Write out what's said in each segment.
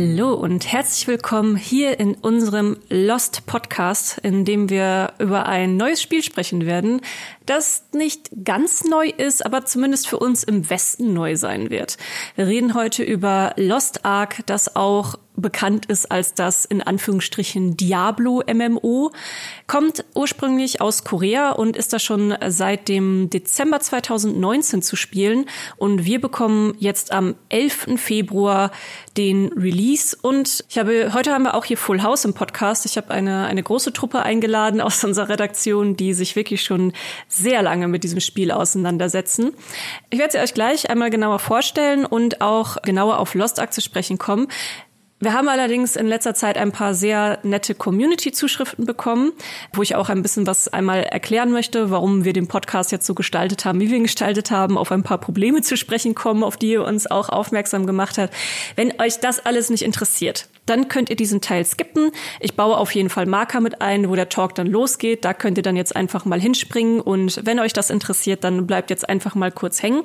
Hallo und herzlich willkommen hier in unserem Lost Podcast, in dem wir über ein neues Spiel sprechen werden, das nicht ganz neu ist, aber zumindest für uns im Westen neu sein wird. Wir reden heute über Lost Ark, das auch bekannt ist als das in Anführungsstrichen Diablo MMO, kommt ursprünglich aus Korea und ist da schon seit dem Dezember 2019 zu spielen. Und wir bekommen jetzt am 11. Februar den Release. Und ich habe, heute haben wir auch hier Full House im Podcast. Ich habe eine, eine große Truppe eingeladen aus unserer Redaktion, die sich wirklich schon sehr lange mit diesem Spiel auseinandersetzen. Ich werde sie euch gleich einmal genauer vorstellen und auch genauer auf Lost Ark zu sprechen kommen. Wir haben allerdings in letzter Zeit ein paar sehr nette Community-Zuschriften bekommen, wo ich auch ein bisschen was einmal erklären möchte, warum wir den Podcast jetzt so gestaltet haben, wie wir ihn gestaltet haben, auf ein paar Probleme zu sprechen kommen, auf die ihr uns auch aufmerksam gemacht habt. Wenn euch das alles nicht interessiert, dann könnt ihr diesen Teil skippen. Ich baue auf jeden Fall Marker mit ein, wo der Talk dann losgeht. Da könnt ihr dann jetzt einfach mal hinspringen und wenn euch das interessiert, dann bleibt jetzt einfach mal kurz hängen.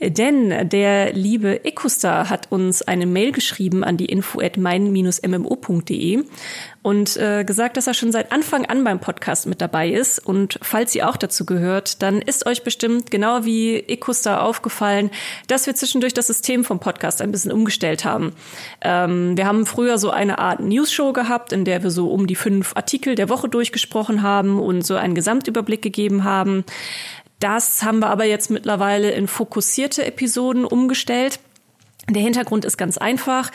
Denn der liebe Ekustar hat uns eine Mail geschrieben an die info at mein-mmo.de und äh, gesagt, dass er schon seit Anfang an beim Podcast mit dabei ist. Und falls ihr auch dazu gehört, dann ist euch bestimmt genau wie Ekustar aufgefallen, dass wir zwischendurch das System vom Podcast ein bisschen umgestellt haben. Ähm, wir haben früher so eine Art News-Show gehabt, in der wir so um die fünf Artikel der Woche durchgesprochen haben und so einen Gesamtüberblick gegeben haben. Das haben wir aber jetzt mittlerweile in fokussierte Episoden umgestellt. Der Hintergrund ist ganz einfach.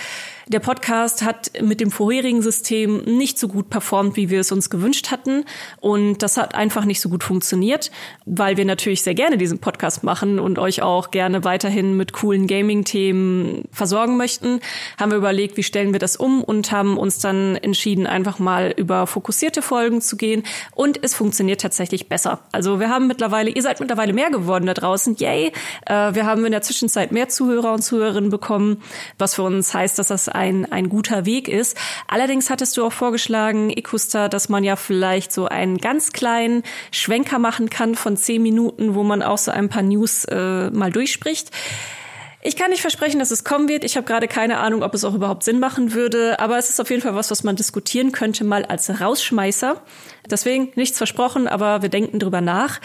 Der Podcast hat mit dem vorherigen System nicht so gut performt, wie wir es uns gewünscht hatten. Und das hat einfach nicht so gut funktioniert, weil wir natürlich sehr gerne diesen Podcast machen und euch auch gerne weiterhin mit coolen Gaming-Themen versorgen möchten. Haben wir überlegt, wie stellen wir das um und haben uns dann entschieden, einfach mal über fokussierte Folgen zu gehen. Und es funktioniert tatsächlich besser. Also wir haben mittlerweile, ihr seid mittlerweile mehr geworden da draußen. Yay! Äh, wir haben in der Zwischenzeit mehr Zuhörer und Zuhörerinnen bekommen, was für uns heißt, dass das ein, ein guter Weg ist. Allerdings hattest du auch vorgeschlagen, Ikusta, dass man ja vielleicht so einen ganz kleinen Schwenker machen kann von zehn Minuten, wo man auch so ein paar News äh, mal durchspricht. Ich kann nicht versprechen, dass es kommen wird. Ich habe gerade keine Ahnung, ob es auch überhaupt Sinn machen würde, aber es ist auf jeden Fall was, was man diskutieren könnte, mal als Rausschmeißer. Deswegen nichts versprochen, aber wir denken drüber nach.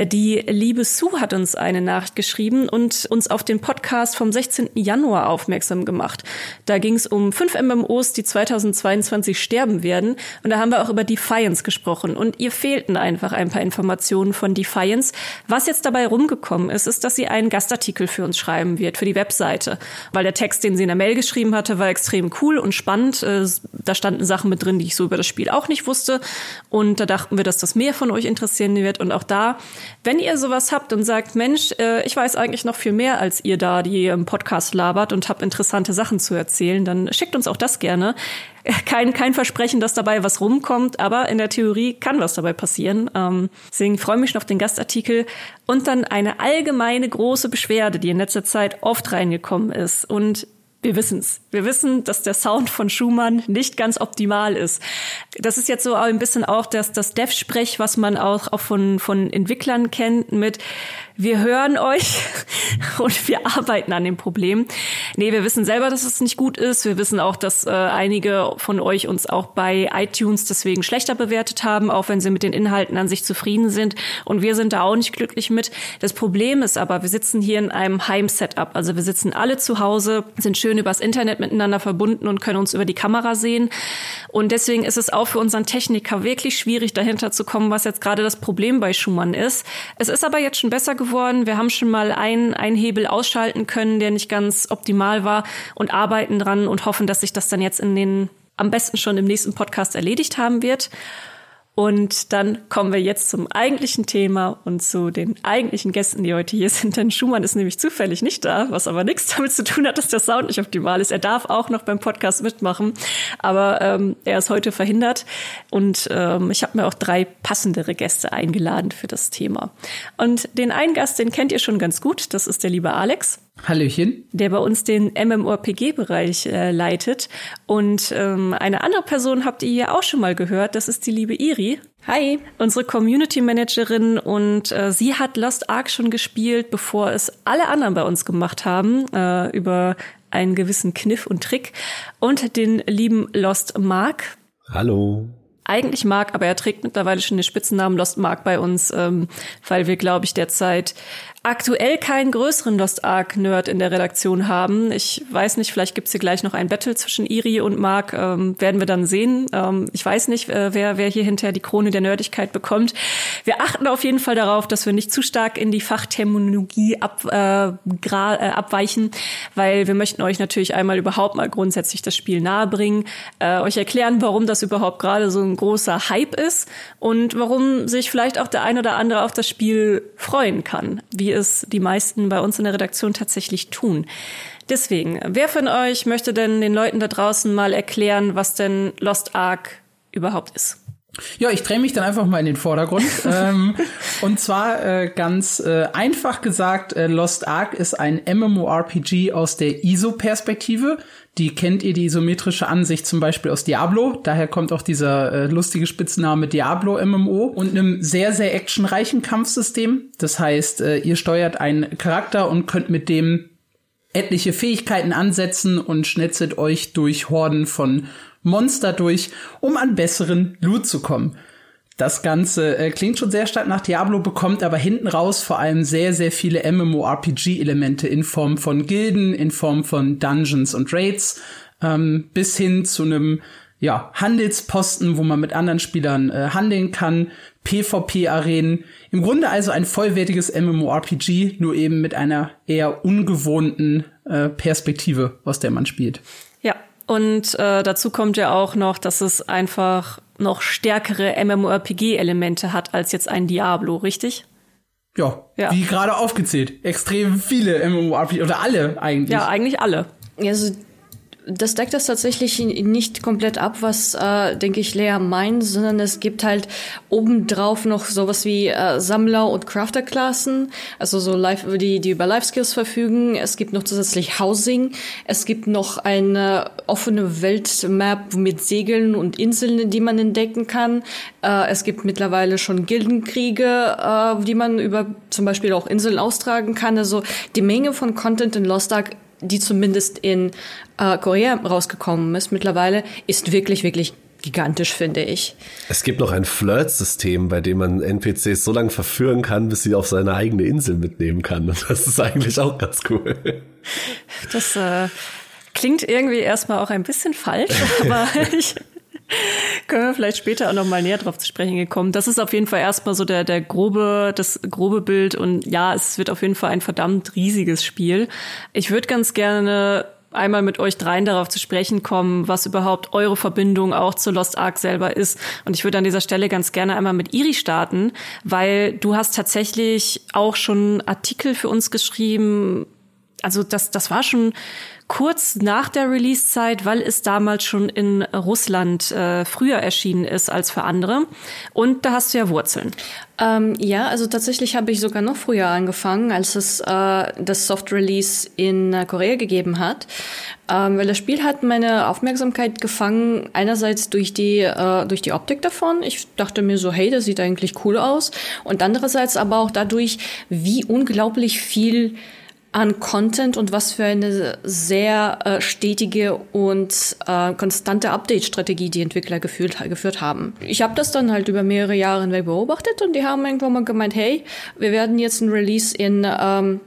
Die liebe Sue hat uns eine Nachricht geschrieben und uns auf den Podcast vom 16. Januar aufmerksam gemacht. Da ging es um fünf MMOs, die 2022 sterben werden. Und da haben wir auch über Defiance gesprochen. Und ihr fehlten einfach ein paar Informationen von Defiance. Was jetzt dabei rumgekommen ist, ist, dass sie einen Gastartikel für uns schreiben wird, für die Webseite. Weil der Text, den sie in der Mail geschrieben hatte, war extrem cool und spannend. Äh, da standen Sachen mit drin, die ich so über das Spiel auch nicht wusste. Und da dachten wir, dass das mehr von euch interessieren wird. Und auch da, wenn ihr sowas habt und sagt, Mensch, äh, ich weiß eigentlich noch viel mehr als ihr da, die im Podcast labert und habt interessante Sachen zu erzählen, dann schickt uns auch das gerne. Kein, kein Versprechen, dass dabei was rumkommt, aber in der Theorie kann was dabei passieren. Ähm, deswegen freue ich mich noch auf den Gastartikel und dann eine allgemeine große Beschwerde, die in letzter Zeit oft reingekommen ist. Und wir wissen's. Wir wissen, dass der Sound von Schumann nicht ganz optimal ist. Das ist jetzt so ein bisschen auch das, das Dev-Sprech, was man auch, auch von, von Entwicklern kennt mit wir hören euch und wir arbeiten an dem Problem. Nee, wir wissen selber, dass es nicht gut ist. Wir wissen auch, dass äh, einige von euch uns auch bei iTunes deswegen schlechter bewertet haben, auch wenn sie mit den Inhalten an sich zufrieden sind. Und wir sind da auch nicht glücklich mit. Das Problem ist aber, wir sitzen hier in einem Heim-Setup. Also wir sitzen alle zu Hause, sind schön übers Internet miteinander verbunden und können uns über die Kamera sehen. Und deswegen ist es auch für unseren Techniker wirklich schwierig, dahinter zu kommen, was jetzt gerade das Problem bei Schumann ist. Es ist aber jetzt schon besser geworden geworden. Wir haben schon mal einen, einen Hebel ausschalten können, der nicht ganz optimal war und arbeiten dran und hoffen, dass sich das dann jetzt in den am besten schon im nächsten Podcast erledigt haben wird. Und dann kommen wir jetzt zum eigentlichen Thema und zu den eigentlichen Gästen, die heute hier sind. Denn Schumann ist nämlich zufällig nicht da, was aber nichts damit zu tun hat, dass der Sound nicht optimal ist. Er darf auch noch beim Podcast mitmachen, aber ähm, er ist heute verhindert. Und ähm, ich habe mir auch drei passendere Gäste eingeladen für das Thema. Und den einen Gast, den kennt ihr schon ganz gut. Das ist der liebe Alex. Hallöchen. Der bei uns den MMORPG-Bereich äh, leitet. Und ähm, eine andere Person habt ihr hier auch schon mal gehört. Das ist die liebe Iri. Hi, unsere Community Managerin und äh, sie hat Lost Ark schon gespielt, bevor es alle anderen bei uns gemacht haben. Äh, über einen gewissen Kniff und Trick und den lieben Lost Mark. Hallo eigentlich mag, aber er trägt mittlerweile schon den Spitzennamen Lost Mark bei uns, ähm, weil wir, glaube ich, derzeit aktuell keinen größeren Lost Ark Nerd in der Redaktion haben. Ich weiß nicht, vielleicht gibt's hier gleich noch ein Battle zwischen Iri und Mark, ähm, werden wir dann sehen. Ähm, ich weiß nicht, äh, wer, wer hier hinterher die Krone der Nerdigkeit bekommt. Wir achten auf jeden Fall darauf, dass wir nicht zu stark in die Fachterminologie ab, äh, äh, abweichen, weil wir möchten euch natürlich einmal überhaupt mal grundsätzlich das Spiel nahebringen, äh, euch erklären, warum das überhaupt gerade so ein großer Hype ist und warum sich vielleicht auch der ein oder andere auf das Spiel freuen kann. Wie wie es die meisten bei uns in der Redaktion tatsächlich tun. Deswegen, wer von euch möchte denn den Leuten da draußen mal erklären, was denn Lost Ark überhaupt ist? Ja, ich drehe mich dann einfach mal in den Vordergrund. ähm, und zwar äh, ganz äh, einfach gesagt, äh, Lost Ark ist ein MMORPG aus der ISO-Perspektive. Die kennt ihr die isometrische Ansicht zum Beispiel aus Diablo. Daher kommt auch dieser äh, lustige Spitzname Diablo MMO und einem sehr, sehr actionreichen Kampfsystem. Das heißt, äh, ihr steuert einen Charakter und könnt mit dem etliche Fähigkeiten ansetzen und schnetzelt euch durch Horden von Monster durch, um an besseren Loot zu kommen. Das Ganze äh, klingt schon sehr stark nach Diablo, bekommt aber hinten raus vor allem sehr, sehr viele MMORPG-Elemente in Form von Gilden, in Form von Dungeons und Raids, ähm, bis hin zu einem ja, Handelsposten, wo man mit anderen Spielern äh, handeln kann, PvP-Arenen. Im Grunde also ein vollwertiges MMORPG, nur eben mit einer eher ungewohnten äh, Perspektive, aus der man spielt. Und äh, dazu kommt ja auch noch, dass es einfach noch stärkere MMORPG-Elemente hat als jetzt ein Diablo, richtig? Ja, ja. wie gerade aufgezählt. Extrem viele MMORPG oder alle eigentlich. Ja, eigentlich alle. Also das deckt das tatsächlich nicht komplett ab, was, äh, denke ich, Lea meint, sondern es gibt halt obendrauf noch sowas wie äh, Sammler- und Crafter-Klassen, also so Life, die, die über Life-Skills verfügen. Es gibt noch zusätzlich Housing. Es gibt noch eine offene Weltmap mit Segeln und Inseln, die man entdecken kann. Äh, es gibt mittlerweile schon Gildenkriege, äh, die man über zum Beispiel auch Inseln austragen kann. Also die Menge von Content in Lost Ark die zumindest in äh, Korea rausgekommen ist mittlerweile, ist wirklich, wirklich gigantisch, finde ich. Es gibt noch ein Flirt-System, bei dem man NPCs so lange verführen kann, bis sie auf seine eigene Insel mitnehmen kann. Und das ist eigentlich auch ganz cool. Das äh, klingt irgendwie erstmal auch ein bisschen falsch, aber ich können wir vielleicht später auch noch mal näher drauf zu sprechen gekommen. Das ist auf jeden Fall erstmal so der, der grobe, das grobe Bild und ja, es wird auf jeden Fall ein verdammt riesiges Spiel. Ich würde ganz gerne einmal mit euch dreien darauf zu sprechen kommen, was überhaupt eure Verbindung auch zu Lost Ark selber ist. Und ich würde an dieser Stelle ganz gerne einmal mit Iri starten, weil du hast tatsächlich auch schon Artikel für uns geschrieben. Also das, das war schon kurz nach der Release-Zeit, weil es damals schon in Russland äh, früher erschienen ist als für andere. Und da hast du ja Wurzeln. Ähm, ja, also tatsächlich habe ich sogar noch früher angefangen, als es äh, das Soft-Release in äh, Korea gegeben hat. Ähm, weil das Spiel hat meine Aufmerksamkeit gefangen, einerseits durch die, äh, durch die Optik davon. Ich dachte mir so, hey, das sieht eigentlich cool aus. Und andererseits aber auch dadurch, wie unglaublich viel an Content und was für eine sehr äh, stetige und äh, konstante Update-Strategie die Entwickler geführt, geführt haben. Ich habe das dann halt über mehrere Jahre hinweg beobachtet und die haben irgendwann mal gemeint, hey, wir werden jetzt ein Release in ähm,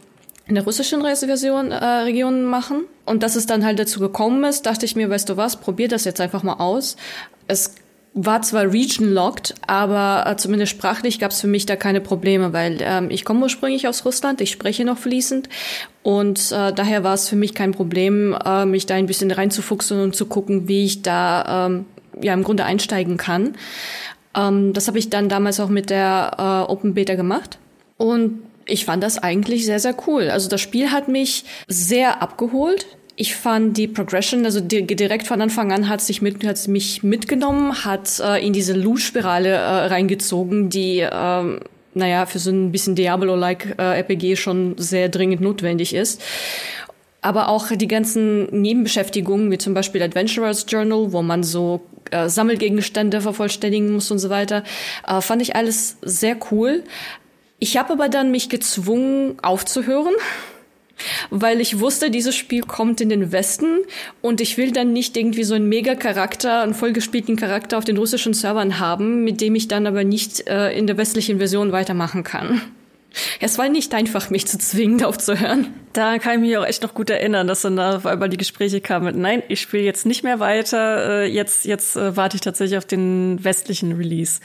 in der russischen Reiseversion äh, Region machen. Und dass es dann halt dazu gekommen ist, dachte ich mir, weißt du was, probier das jetzt einfach mal aus. Es war zwar region-locked, aber äh, zumindest sprachlich gab es für mich da keine Probleme, weil ähm, ich komme ursprünglich aus Russland, ich spreche noch fließend und äh, daher war es für mich kein Problem, äh, mich da ein bisschen reinzufuchsen und zu gucken, wie ich da ähm, ja im Grunde einsteigen kann. Ähm, das habe ich dann damals auch mit der äh, Open Beta gemacht und ich fand das eigentlich sehr, sehr cool. Also das Spiel hat mich sehr abgeholt. Ich fand die Progression, also die, direkt von Anfang an hat sich mit, hat mich mitgenommen, hat äh, in diese Loot-Spirale äh, reingezogen, die ähm, naja, für so ein bisschen Diablo-like äh, RPG schon sehr dringend notwendig ist. Aber auch die ganzen Nebenbeschäftigungen, wie zum Beispiel Adventurers Journal, wo man so äh, Sammelgegenstände vervollständigen muss und so weiter, äh, fand ich alles sehr cool. Ich habe aber dann mich gezwungen aufzuhören, weil ich wusste, dieses Spiel kommt in den Westen und ich will dann nicht irgendwie so einen Mega-Charakter, einen vollgespielten Charakter auf den russischen Servern haben, mit dem ich dann aber nicht äh, in der westlichen Version weitermachen kann. Es war nicht einfach, mich zu zwingen, aufzuhören. Da kann ich mich auch echt noch gut erinnern, dass dann da auf einmal die Gespräche kamen mit, nein, ich spiele jetzt nicht mehr weiter, äh, jetzt, jetzt äh, warte ich tatsächlich auf den westlichen Release.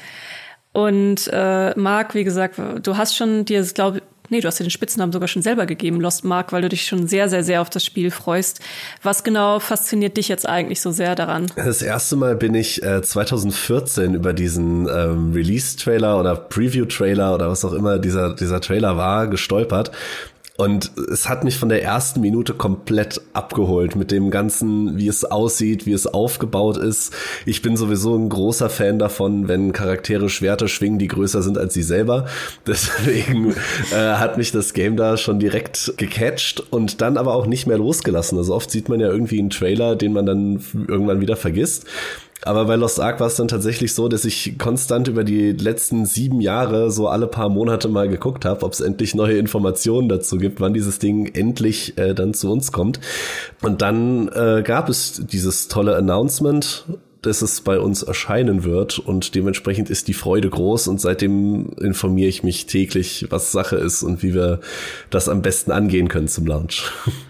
Und äh, Marc, wie gesagt, du hast schon dir, glaube Nee, du hast dir den Spitznamen sogar schon selber gegeben, Lost Mark, weil du dich schon sehr, sehr, sehr auf das Spiel freust. Was genau fasziniert dich jetzt eigentlich so sehr daran? Das erste Mal bin ich äh, 2014 über diesen ähm, Release-Trailer oder Preview-Trailer oder was auch immer dieser, dieser Trailer war, gestolpert. Und es hat mich von der ersten Minute komplett abgeholt mit dem ganzen, wie es aussieht, wie es aufgebaut ist. Ich bin sowieso ein großer Fan davon, wenn Charaktere Schwerter schwingen, die größer sind als sie selber. Deswegen äh, hat mich das Game da schon direkt gecatcht und dann aber auch nicht mehr losgelassen. Also oft sieht man ja irgendwie einen Trailer, den man dann irgendwann wieder vergisst. Aber bei Lost Ark war es dann tatsächlich so, dass ich konstant über die letzten sieben Jahre so alle paar Monate mal geguckt habe, ob es endlich neue Informationen dazu gibt, wann dieses Ding endlich äh, dann zu uns kommt. Und dann äh, gab es dieses tolle Announcement dass es bei uns erscheinen wird und dementsprechend ist die Freude groß und seitdem informiere ich mich täglich, was Sache ist und wie wir das am besten angehen können zum Launch.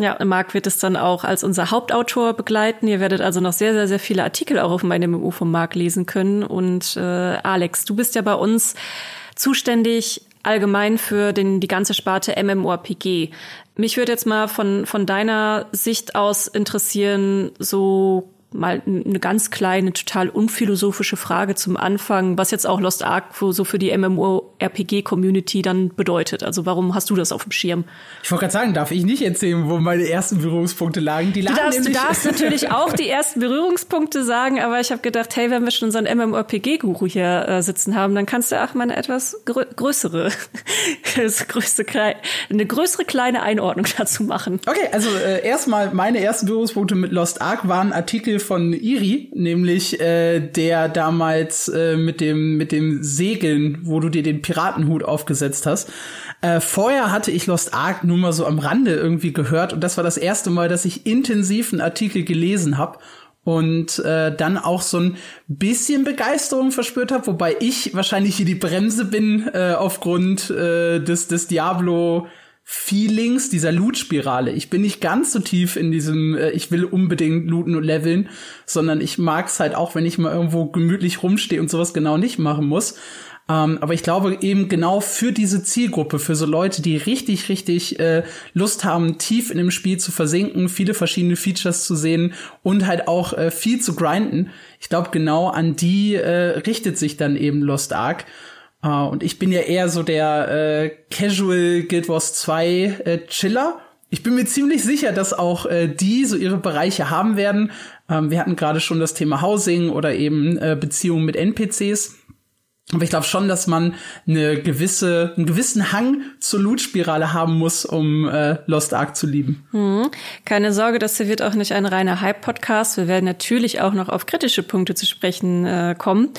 Ja, Marc wird es dann auch als unser Hauptautor begleiten. Ihr werdet also noch sehr, sehr, sehr viele Artikel auch auf meinem MMU von Marc lesen können. Und äh, Alex, du bist ja bei uns zuständig allgemein für den, die ganze Sparte MMORPG. Mich würde jetzt mal von, von deiner Sicht aus interessieren, so mal eine ganz kleine, total unphilosophische Frage zum Anfang, was jetzt auch Lost Ark so für die MMORPG-Community dann bedeutet. Also warum hast du das auf dem Schirm? Ich wollte gerade sagen, darf ich nicht erzählen, wo meine ersten Berührungspunkte lagen? Die lagen du, darfst, du darfst natürlich auch die ersten Berührungspunkte sagen, aber ich habe gedacht, hey, wenn wir schon unseren MMORPG-Guru hier äh, sitzen haben, dann kannst du auch mal eine etwas grö größere, größte, eine größere kleine Einordnung dazu machen. Okay, also äh, erstmal meine ersten Berührungspunkte mit Lost Ark waren Artikel von Iri, nämlich äh, der damals äh, mit dem mit dem Segeln, wo du dir den Piratenhut aufgesetzt hast. Äh, vorher hatte ich Lost Ark nur mal so am Rande irgendwie gehört und das war das erste Mal, dass ich intensiv einen Artikel gelesen habe und äh, dann auch so ein bisschen Begeisterung verspürt habe, wobei ich wahrscheinlich hier die Bremse bin äh, aufgrund äh, des des Diablo Feelings dieser Loot-Spirale. Ich bin nicht ganz so tief in diesem, äh, ich will unbedingt looten und leveln, sondern ich mag's halt auch, wenn ich mal irgendwo gemütlich rumstehe und sowas genau nicht machen muss. Ähm, aber ich glaube eben genau für diese Zielgruppe, für so Leute, die richtig, richtig äh, Lust haben, tief in dem Spiel zu versinken, viele verschiedene Features zu sehen und halt auch äh, viel zu grinden. Ich glaube, genau an die äh, richtet sich dann eben Lost Ark. Uh, und ich bin ja eher so der äh, Casual Guild Wars 2 äh, Chiller. Ich bin mir ziemlich sicher, dass auch äh, die so ihre Bereiche haben werden. Ähm, wir hatten gerade schon das Thema Housing oder eben äh, Beziehungen mit NPCs. Aber ich glaube schon, dass man eine gewisse, einen gewissen Hang zur Loot-Spirale haben muss, um äh, Lost Ark zu lieben. Hm. Keine Sorge, das hier wird auch nicht ein reiner Hype-Podcast. Wir werden natürlich auch noch auf kritische Punkte zu sprechen äh, kommen.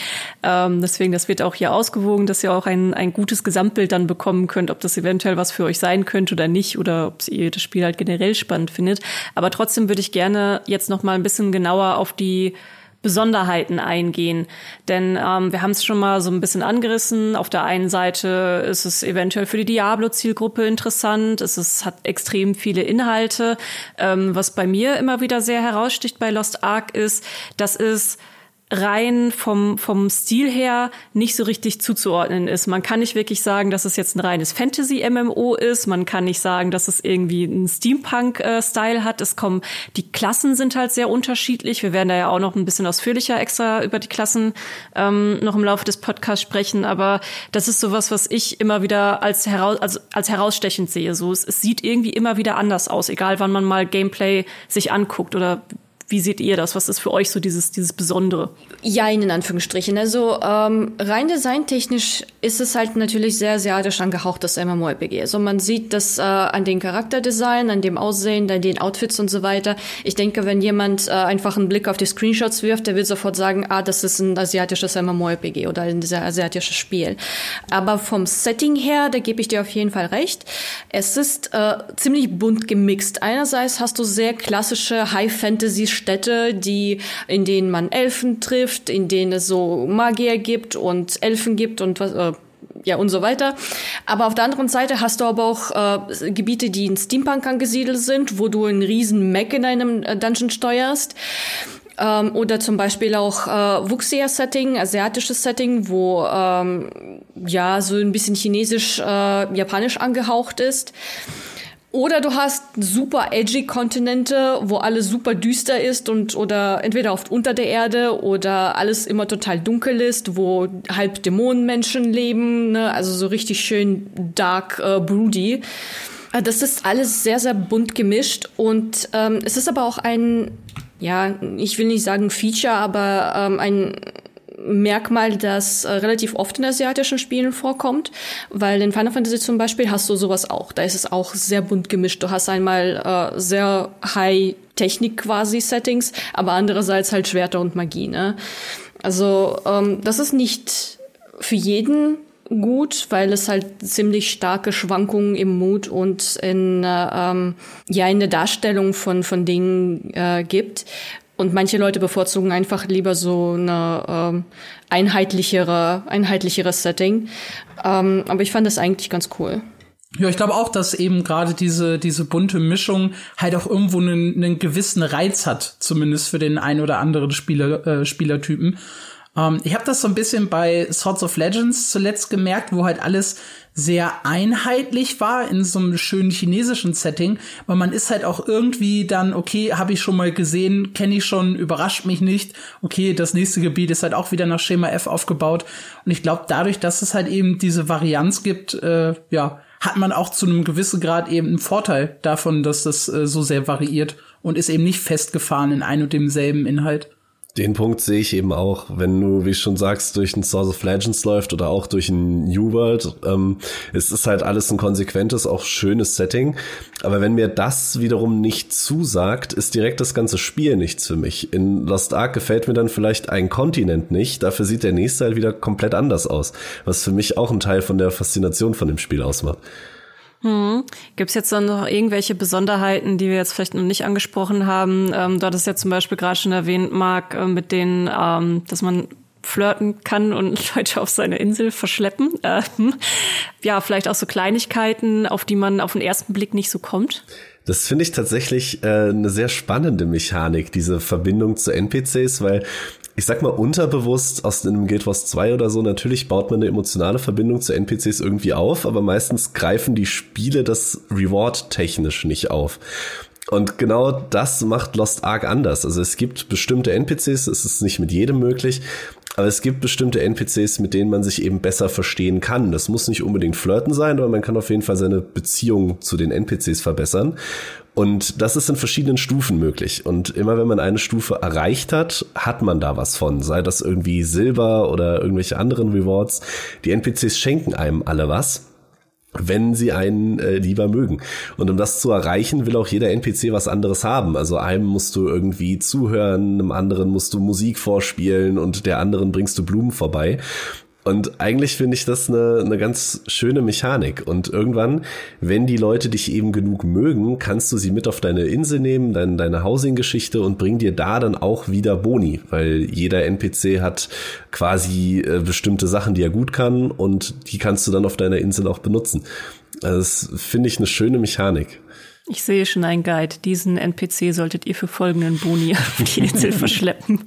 Ähm, deswegen, das wird auch hier ausgewogen, dass ihr auch ein, ein gutes Gesamtbild dann bekommen könnt, ob das eventuell was für euch sein könnte oder nicht oder ob ihr das Spiel halt generell spannend findet. Aber trotzdem würde ich gerne jetzt noch mal ein bisschen genauer auf die Besonderheiten eingehen. Denn ähm, wir haben es schon mal so ein bisschen angerissen. Auf der einen Seite ist es eventuell für die Diablo-Zielgruppe interessant. Es ist, hat extrem viele Inhalte. Ähm, was bei mir immer wieder sehr heraussticht bei Lost Ark ist, dass es rein vom, vom Stil her nicht so richtig zuzuordnen ist. Man kann nicht wirklich sagen, dass es jetzt ein reines Fantasy-MMO ist. Man kann nicht sagen, dass es irgendwie einen Steampunk-Style hat. Es kommen, die Klassen sind halt sehr unterschiedlich. Wir werden da ja auch noch ein bisschen ausführlicher extra über die Klassen ähm, noch im Laufe des Podcasts sprechen. Aber das ist sowas, was ich immer wieder als, heraus, also als herausstechend sehe. So, es, es sieht irgendwie immer wieder anders aus, egal wann man mal Gameplay sich anguckt oder wie seht ihr das? Was ist für euch so dieses, dieses Besondere? Ja, in Anführungsstrichen. Also ähm, rein designtechnisch ist es halt natürlich sehr asiatisch angehauchtes MMORPG. Also man sieht das äh, an den Charakterdesign, an dem Aussehen, an den Outfits und so weiter. Ich denke, wenn jemand äh, einfach einen Blick auf die Screenshots wirft, der wird sofort sagen, ah, das ist ein asiatisches MMORPG oder ein sehr asiatisches Spiel. Aber vom Setting her, da gebe ich dir auf jeden Fall recht. Es ist äh, ziemlich bunt gemixt. Einerseits hast du sehr klassische High-Fantasy- Städte, die, in denen man Elfen trifft, in denen es so Magier gibt und Elfen gibt und was, äh, ja und so weiter. Aber auf der anderen Seite hast du aber auch äh, Gebiete, die in Steampunk angesiedelt sind, wo du einen riesen Mac in einem äh, Dungeon steuerst. Ähm, oder zum Beispiel auch äh, Wuxia-Setting, asiatisches Setting, wo ähm, ja so ein bisschen chinesisch, äh, angehaucht ist. Oder du hast super edgy Kontinente, wo alles super düster ist und oder entweder oft unter der Erde oder alles immer total dunkel ist, wo halb Dämonenmenschen leben, ne? also so richtig schön dark äh, broody. Äh, das ist alles sehr, sehr bunt gemischt und ähm, es ist aber auch ein, ja, ich will nicht sagen Feature, aber ähm, ein Merkmal, das äh, relativ oft in asiatischen Spielen vorkommt, weil in Final Fantasy zum Beispiel hast du sowas auch. Da ist es auch sehr bunt gemischt. Du hast einmal äh, sehr High Technik quasi Settings, aber andererseits halt Schwerter und Magie. Ne? Also ähm, das ist nicht für jeden gut, weil es halt ziemlich starke Schwankungen im Mut und in äh, ähm, ja in der Darstellung von von Dingen äh, gibt. Und manche Leute bevorzugen einfach lieber so eine ähm, einheitlichere, einheitlichere Setting. Ähm, aber ich fand das eigentlich ganz cool. Ja, ich glaube auch, dass eben gerade diese, diese bunte Mischung halt auch irgendwo einen, einen gewissen Reiz hat, zumindest für den ein oder anderen Spieler, äh, Spielertypen. Ähm, ich habe das so ein bisschen bei Swords of Legends zuletzt gemerkt, wo halt alles sehr einheitlich war in so einem schönen chinesischen Setting, weil man ist halt auch irgendwie dann, okay, habe ich schon mal gesehen, kenne ich schon, überrascht mich nicht. Okay, das nächste Gebiet ist halt auch wieder nach Schema F aufgebaut. Und ich glaube, dadurch, dass es halt eben diese Varianz gibt, äh, ja, hat man auch zu einem gewissen Grad eben einen Vorteil davon, dass das äh, so sehr variiert und ist eben nicht festgefahren in ein und demselben Inhalt. Den Punkt sehe ich eben auch, wenn du, wie schon sagst, durch ein Source of Legends läuft oder auch durch ein New World. Ähm, es ist halt alles ein konsequentes, auch schönes Setting. Aber wenn mir das wiederum nicht zusagt, ist direkt das ganze Spiel nichts für mich. In Lost Ark gefällt mir dann vielleicht ein Kontinent nicht. Dafür sieht der nächste halt wieder komplett anders aus. Was für mich auch ein Teil von der Faszination von dem Spiel ausmacht. Hm. Gibt es jetzt dann noch irgendwelche Besonderheiten, die wir jetzt vielleicht noch nicht angesprochen haben? Ähm, du hattest ja zum Beispiel gerade schon erwähnt, Marc, äh, mit denen, ähm, dass man flirten kann und Leute auf seine Insel verschleppen. Ähm, ja, vielleicht auch so Kleinigkeiten, auf die man auf den ersten Blick nicht so kommt. Das finde ich tatsächlich äh, eine sehr spannende Mechanik, diese Verbindung zu NPCs, weil ich sag mal, unterbewusst aus einem Guild Wars 2 oder so, natürlich baut man eine emotionale Verbindung zu NPCs irgendwie auf, aber meistens greifen die Spiele das Reward technisch nicht auf. Und genau das macht Lost Ark anders. Also es gibt bestimmte NPCs, es ist nicht mit jedem möglich, aber es gibt bestimmte NPCs, mit denen man sich eben besser verstehen kann. Das muss nicht unbedingt flirten sein, aber man kann auf jeden Fall seine Beziehung zu den NPCs verbessern. Und das ist in verschiedenen Stufen möglich. Und immer wenn man eine Stufe erreicht hat, hat man da was von. Sei das irgendwie Silber oder irgendwelche anderen Rewards. Die NPCs schenken einem alle was wenn sie einen äh, lieber mögen. Und um das zu erreichen, will auch jeder NPC was anderes haben. Also einem musst du irgendwie zuhören, einem anderen musst du Musik vorspielen und der anderen bringst du Blumen vorbei. Und eigentlich finde ich das eine, eine ganz schöne Mechanik. Und irgendwann, wenn die Leute dich eben genug mögen, kannst du sie mit auf deine Insel nehmen, dein, deine Housing-Geschichte und bring dir da dann auch wieder Boni, weil jeder NPC hat quasi äh, bestimmte Sachen, die er gut kann und die kannst du dann auf deiner Insel auch benutzen. Also das finde ich eine schöne Mechanik. Ich sehe schon einen Guide. Diesen NPC solltet ihr für folgenden Boni auf die Insel verschleppen.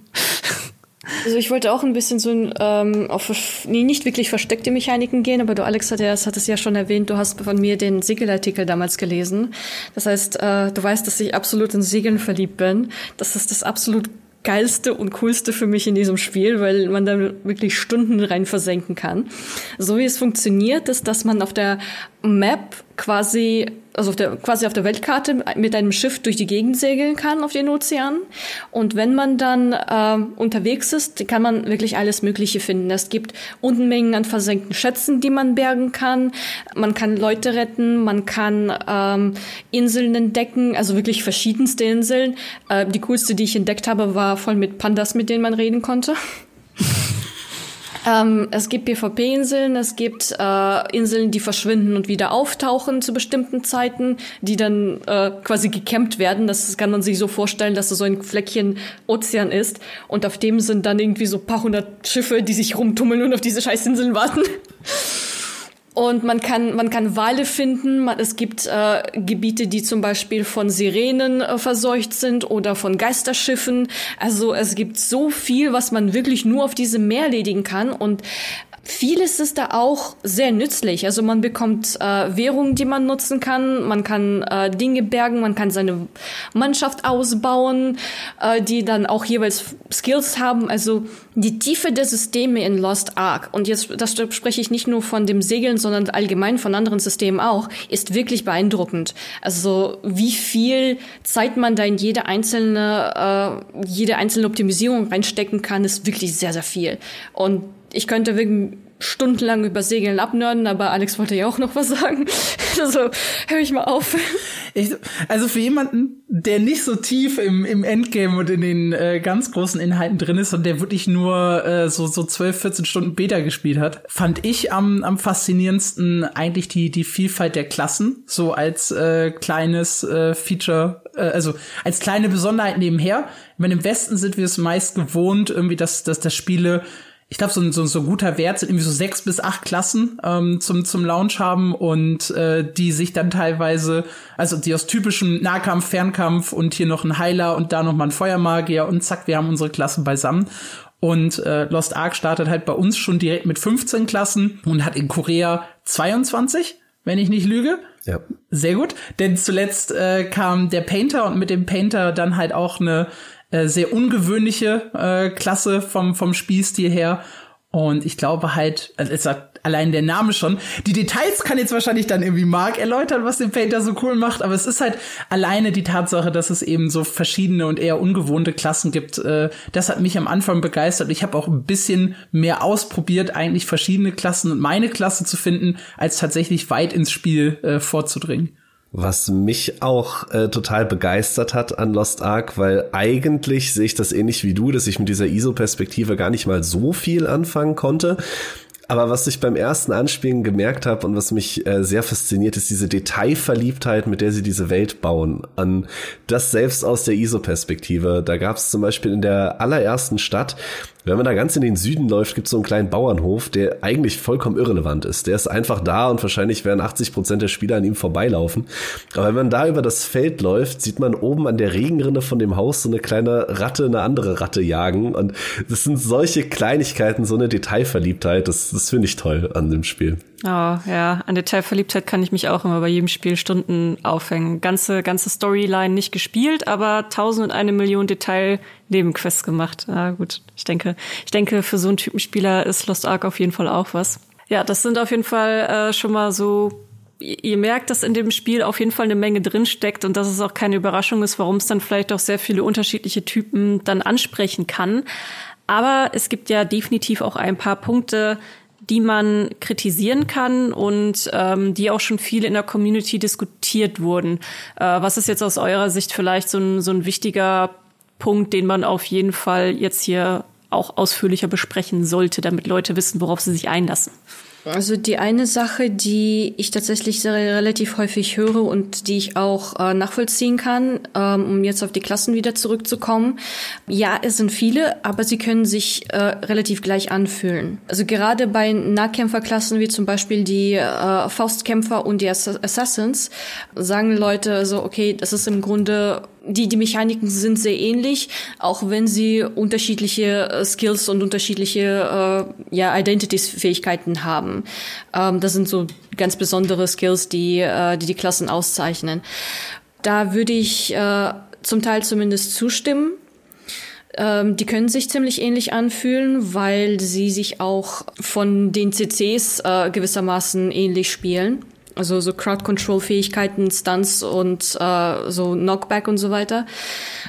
Also ich wollte auch ein bisschen so ähm, auf nee, nicht wirklich versteckte Mechaniken gehen, aber du, Alex, hat es ja schon erwähnt, du hast von mir den Segelartikel damals gelesen. Das heißt, äh, du weißt, dass ich absolut in Segeln verliebt bin. Das ist das absolut geilste und coolste für mich in diesem Spiel, weil man da wirklich Stunden rein versenken kann. So wie es funktioniert, ist, dass man auf der Map quasi, also auf der, quasi auf der Weltkarte mit einem Schiff durch die Gegend segeln kann auf den Ozean. Und wenn man dann äh, unterwegs ist, kann man wirklich alles Mögliche finden. Es gibt Unmengen an versenkten Schätzen, die man bergen kann. Man kann Leute retten, man kann ähm, Inseln entdecken, also wirklich verschiedenste Inseln. Äh, die coolste, die ich entdeckt habe, war voll mit Pandas, mit denen man reden konnte. Ähm, es gibt PvP-Inseln, es gibt äh, Inseln, die verschwinden und wieder auftauchen zu bestimmten Zeiten, die dann äh, quasi gecampt werden. Das kann man sich so vorstellen, dass es so ein Fleckchen Ozean ist und auf dem sind dann irgendwie so paar hundert Schiffe, die sich rumtummeln und auf diese Scheißinseln warten. Und man kann, man kann Wale finden. Es gibt äh, Gebiete, die zum Beispiel von Sirenen äh, verseucht sind oder von Geisterschiffen. Also es gibt so viel, was man wirklich nur auf diesem Meer erledigen kann. Und Vieles ist da auch sehr nützlich. Also man bekommt äh, Währungen, die man nutzen kann. Man kann äh, Dinge bergen, man kann seine Mannschaft ausbauen, äh, die dann auch jeweils Skills haben. Also die Tiefe der Systeme in Lost Ark, und jetzt das spreche ich nicht nur von dem Segeln, sondern allgemein von anderen Systemen auch, ist wirklich beeindruckend. Also wie viel Zeit man da in jede einzelne, äh, jede einzelne Optimisierung reinstecken kann, ist wirklich sehr, sehr viel. Und ich könnte wegen stundenlang über Segeln abnörden, aber Alex wollte ja auch noch was sagen. Also höre ich mal auf. Ich, also für jemanden, der nicht so tief im, im Endgame und in den äh, ganz großen Inhalten drin ist und der wirklich nur äh, so, so 12, 14 Stunden Beta gespielt hat, fand ich am, am faszinierendsten eigentlich die, die Vielfalt der Klassen, so als äh, kleines äh, Feature, äh, also als kleine Besonderheit nebenher. Ich meine, im Westen sind wir es meist gewohnt, irgendwie, dass, dass das Spiele ich glaube, so ein, so, so ein guter Wert sind irgendwie so sechs bis acht Klassen ähm, zum, zum Launch haben und äh, die sich dann teilweise, also die aus typischem Nahkampf, Fernkampf und hier noch ein Heiler und da noch mal ein Feuermagier und zack, wir haben unsere Klassen beisammen. Und äh, Lost Ark startet halt bei uns schon direkt mit 15 Klassen und hat in Korea 22, wenn ich nicht lüge. Ja. Sehr gut. Denn zuletzt äh, kam der Painter und mit dem Painter dann halt auch eine äh, sehr ungewöhnliche äh, Klasse vom, vom Spielstil her. Und ich glaube halt, also es sagt allein der Name schon. Die Details kann jetzt wahrscheinlich dann irgendwie Mark erläutern, was den Painter so cool macht, aber es ist halt alleine die Tatsache, dass es eben so verschiedene und eher ungewohnte Klassen gibt. Äh, das hat mich am Anfang begeistert. Ich habe auch ein bisschen mehr ausprobiert, eigentlich verschiedene Klassen und meine Klasse zu finden, als tatsächlich weit ins Spiel äh, vorzudringen. Was mich auch äh, total begeistert hat an Lost Ark, weil eigentlich sehe ich das ähnlich wie du, dass ich mit dieser ISO-Perspektive gar nicht mal so viel anfangen konnte. Aber was ich beim ersten Anspielen gemerkt habe und was mich äh, sehr fasziniert, ist diese Detailverliebtheit, mit der sie diese Welt bauen. An das selbst aus der ISO-Perspektive. Da gab es zum Beispiel in der allerersten Stadt wenn man da ganz in den Süden läuft, gibt es so einen kleinen Bauernhof, der eigentlich vollkommen irrelevant ist. Der ist einfach da und wahrscheinlich werden 80 Prozent der Spieler an ihm vorbeilaufen. Aber wenn man da über das Feld läuft, sieht man oben an der Regenrinne von dem Haus so eine kleine Ratte, eine andere Ratte jagen. Und das sind solche Kleinigkeiten, so eine Detailverliebtheit. Das, das finde ich toll an dem Spiel. Oh, ja, an Detailverliebtheit kann ich mich auch immer bei jedem Spiel Stunden aufhängen. Ganze, ganze Storyline nicht gespielt, aber tausend und eine Million Detail-Nebenquests gemacht. Ah, gut. Ich denke, ich denke, für so einen Typen Spieler ist Lost Ark auf jeden Fall auch was. Ja, das sind auf jeden Fall äh, schon mal so ihr merkt, dass in dem Spiel auf jeden Fall eine Menge drinsteckt und dass es auch keine Überraschung ist, warum es dann vielleicht auch sehr viele unterschiedliche Typen dann ansprechen kann. Aber es gibt ja definitiv auch ein paar Punkte, die man kritisieren kann und ähm, die auch schon viel in der Community diskutiert wurden. Äh, was ist jetzt aus eurer Sicht vielleicht so ein, so ein wichtiger Punkt, den man auf jeden Fall jetzt hier auch ausführlicher besprechen sollte, damit Leute wissen, worauf sie sich einlassen? Also die eine Sache, die ich tatsächlich relativ häufig höre und die ich auch äh, nachvollziehen kann, ähm, um jetzt auf die Klassen wieder zurückzukommen. Ja, es sind viele, aber sie können sich äh, relativ gleich anfühlen. Also gerade bei Nahkämpferklassen wie zum Beispiel die äh, Faustkämpfer und die Assassins sagen Leute so, okay, das ist im Grunde die, die Mechaniken sind sehr ähnlich, auch wenn sie unterschiedliche äh, Skills und unterschiedliche äh, ja, Identities-Fähigkeiten haben. Ähm, das sind so ganz besondere Skills, die äh, die, die Klassen auszeichnen. Da würde ich äh, zum Teil zumindest zustimmen. Ähm, die können sich ziemlich ähnlich anfühlen, weil sie sich auch von den CCs äh, gewissermaßen ähnlich spielen. Also so Crowd-Control-Fähigkeiten, Stunts und äh, so Knockback und so weiter.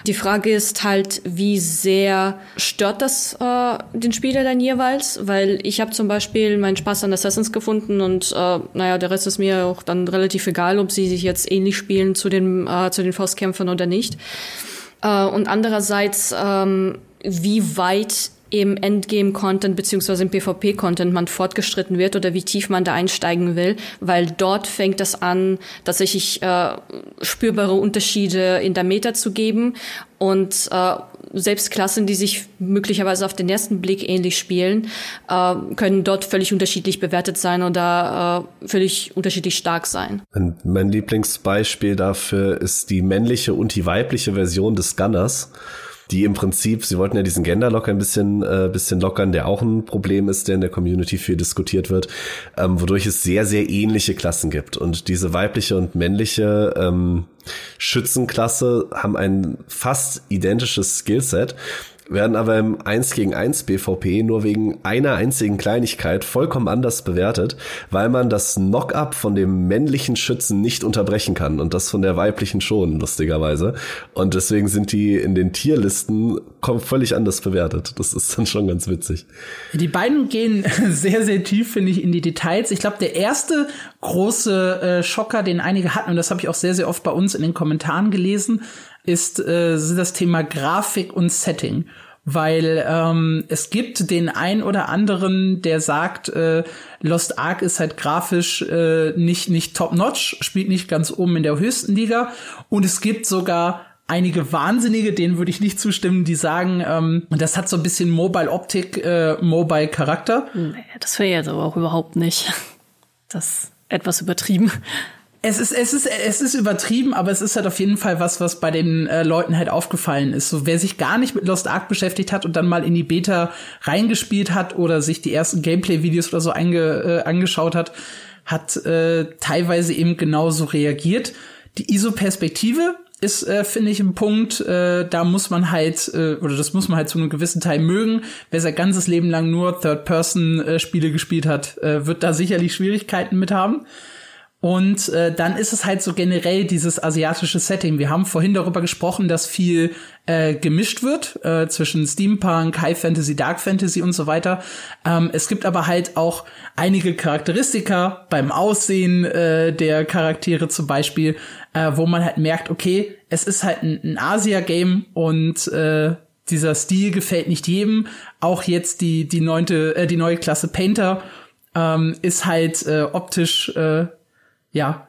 Die Frage ist halt, wie sehr stört das äh, den Spieler dann jeweils? Weil ich habe zum Beispiel meinen Spaß an Assassins gefunden und äh, naja, der Rest ist mir auch dann relativ egal, ob sie sich jetzt ähnlich spielen zu den, äh, zu den Faustkämpfern oder nicht. Äh, und andererseits, ähm, wie weit im Endgame-Content beziehungsweise im PvP-Content man fortgeschritten wird oder wie tief man da einsteigen will, weil dort fängt es an, tatsächlich äh, spürbare Unterschiede in der Meta zu geben und äh, selbst Klassen, die sich möglicherweise auf den ersten Blick ähnlich spielen, äh, können dort völlig unterschiedlich bewertet sein oder äh, völlig unterschiedlich stark sein. Mein Lieblingsbeispiel dafür ist die männliche und die weibliche Version des Gunners die im Prinzip, sie wollten ja diesen Genderlock ein bisschen, äh, bisschen lockern, der auch ein Problem ist, der in der Community viel diskutiert wird, ähm, wodurch es sehr, sehr ähnliche Klassen gibt. Und diese weibliche und männliche ähm, Schützenklasse haben ein fast identisches Skillset werden aber im 1 gegen 1 BVP nur wegen einer einzigen Kleinigkeit vollkommen anders bewertet, weil man das Knock-up von dem männlichen Schützen nicht unterbrechen kann und das von der weiblichen schon, lustigerweise. Und deswegen sind die in den Tierlisten völlig anders bewertet. Das ist dann schon ganz witzig. Die beiden gehen sehr, sehr tief, finde ich, in die Details. Ich glaube, der erste große äh, Schocker, den einige hatten, und das habe ich auch sehr, sehr oft bei uns in den Kommentaren gelesen, ist äh, das Thema Grafik und Setting. Weil ähm, es gibt den ein oder anderen, der sagt, äh, Lost Ark ist halt grafisch äh, nicht, nicht top-notch, spielt nicht ganz oben in der höchsten Liga. Und es gibt sogar einige Wahnsinnige, denen würde ich nicht zustimmen, die sagen, ähm, das hat so ein bisschen Mobile-Optik, äh, Mobile-Charakter. Nee, das wäre jetzt aber auch überhaupt nicht. Das etwas übertrieben es ist, es ist, es ist übertrieben, aber es ist halt auf jeden Fall was, was bei den äh, Leuten halt aufgefallen ist. So, wer sich gar nicht mit Lost Ark beschäftigt hat und dann mal in die Beta reingespielt hat oder sich die ersten Gameplay-Videos oder so einge, äh, angeschaut hat, hat äh, teilweise eben genauso reagiert. Die ISO-Perspektive ist, äh, finde ich, ein Punkt, äh, da muss man halt, äh, oder das muss man halt zu einem gewissen Teil mögen. Wer sein ganzes Leben lang nur Third-Person-Spiele gespielt hat, äh, wird da sicherlich Schwierigkeiten mit haben. Und äh, dann ist es halt so generell dieses asiatische Setting. Wir haben vorhin darüber gesprochen, dass viel äh, gemischt wird äh, zwischen Steampunk, High Fantasy, Dark Fantasy und so weiter. Ähm, es gibt aber halt auch einige Charakteristika beim Aussehen äh, der Charaktere zum Beispiel, äh, wo man halt merkt, okay, es ist halt ein, ein Asia-Game und äh, dieser Stil gefällt nicht jedem. Auch jetzt die die neunte, äh, die neue Klasse Painter ähm, ist halt äh, optisch äh, ja,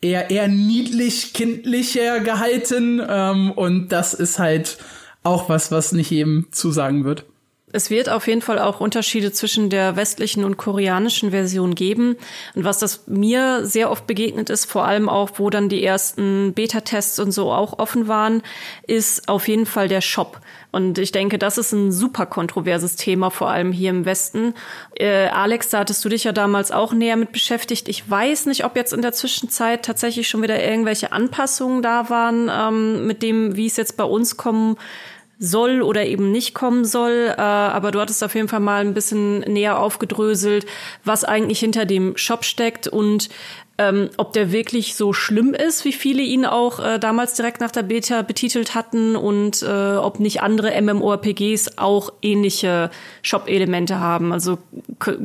eher, eher niedlich, kindlicher gehalten. Ähm, und das ist halt auch was, was nicht jedem zusagen wird. Es wird auf jeden Fall auch Unterschiede zwischen der westlichen und koreanischen Version geben. Und was das mir sehr oft begegnet ist, vor allem auch, wo dann die ersten Beta-Tests und so auch offen waren, ist auf jeden Fall der Shop. Und ich denke, das ist ein super kontroverses Thema, vor allem hier im Westen. Äh, Alex, da hattest du dich ja damals auch näher mit beschäftigt. Ich weiß nicht, ob jetzt in der Zwischenzeit tatsächlich schon wieder irgendwelche Anpassungen da waren, ähm, mit dem, wie es jetzt bei uns kommen soll oder eben nicht kommen soll. Äh, aber du hattest auf jeden Fall mal ein bisschen näher aufgedröselt, was eigentlich hinter dem Shop steckt und ähm, ob der wirklich so schlimm ist, wie viele ihn auch äh, damals direkt nach der Beta betitelt hatten und äh, ob nicht andere MMORPGs auch ähnliche Shop-Elemente haben. Also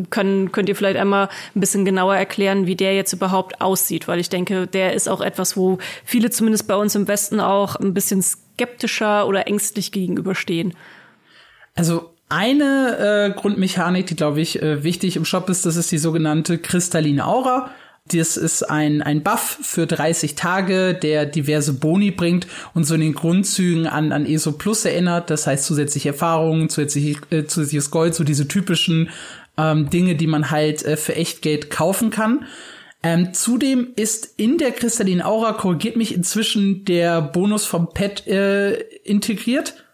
können, könnt ihr vielleicht einmal ein bisschen genauer erklären, wie der jetzt überhaupt aussieht, weil ich denke, der ist auch etwas, wo viele zumindest bei uns im Westen auch ein bisschen skeptischer oder ängstlich gegenüberstehen. Also eine äh, Grundmechanik, die, glaube ich, äh, wichtig im Shop ist, das ist die sogenannte kristalline Aura. Das ist ein, ein Buff für 30 Tage, der diverse Boni bringt und so in den Grundzügen an, an ESO Plus erinnert. Das heißt zusätzliche Erfahrungen, zusätzlich, äh, zusätzliches Gold, so diese typischen ähm, Dinge, die man halt äh, für Echtgeld kaufen kann. Ähm, zudem ist in der kristallinen Aura, korrigiert mich inzwischen, der Bonus vom Pet äh, integriert.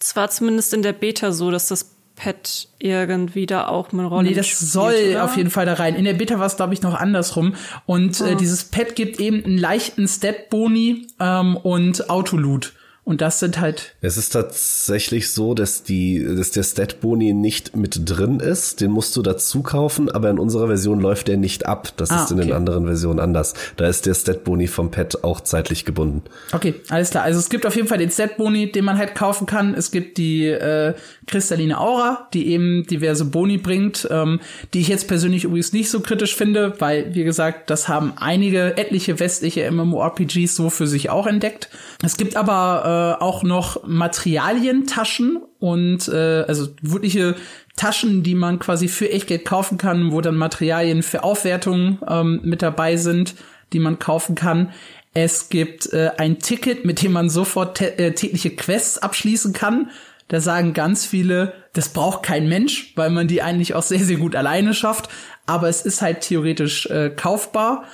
Es war zumindest in der Beta so, dass das Pet irgendwie da auch eine Rolle Nee, das spielt, soll oder? auf jeden Fall da rein. In der Beta war es, glaube ich, noch andersrum. Und oh. äh, ah. dieses Pet gibt eben einen leichten Stat-Boni ähm, und Autoloot. Und das sind halt. Es ist tatsächlich so, dass die, dass der Stat-Boni nicht mit drin ist. Den musst du dazu kaufen, aber in unserer Version läuft der nicht ab. Das ah, ist in okay. den anderen Versionen anders. Da ist der Stat-Boni vom Pad auch zeitlich gebunden. Okay, alles klar. Also es gibt auf jeden Fall den Stat-Boni, den man halt kaufen kann. Es gibt die äh, kristalline Aura, die eben diverse Boni bringt, ähm, die ich jetzt persönlich übrigens nicht so kritisch finde, weil, wie gesagt, das haben einige, etliche westliche MMORPGs so für sich auch entdeckt. Es gibt aber äh, auch noch Materialientaschen und äh, also wirkliche Taschen, die man quasi für Echtgeld kaufen kann, wo dann Materialien für Aufwertung ähm, mit dabei sind, die man kaufen kann. Es gibt äh, ein Ticket, mit dem man sofort äh, tägliche Quests abschließen kann. Da sagen ganz viele, das braucht kein Mensch, weil man die eigentlich auch sehr, sehr gut alleine schafft. Aber es ist halt theoretisch äh, kaufbar.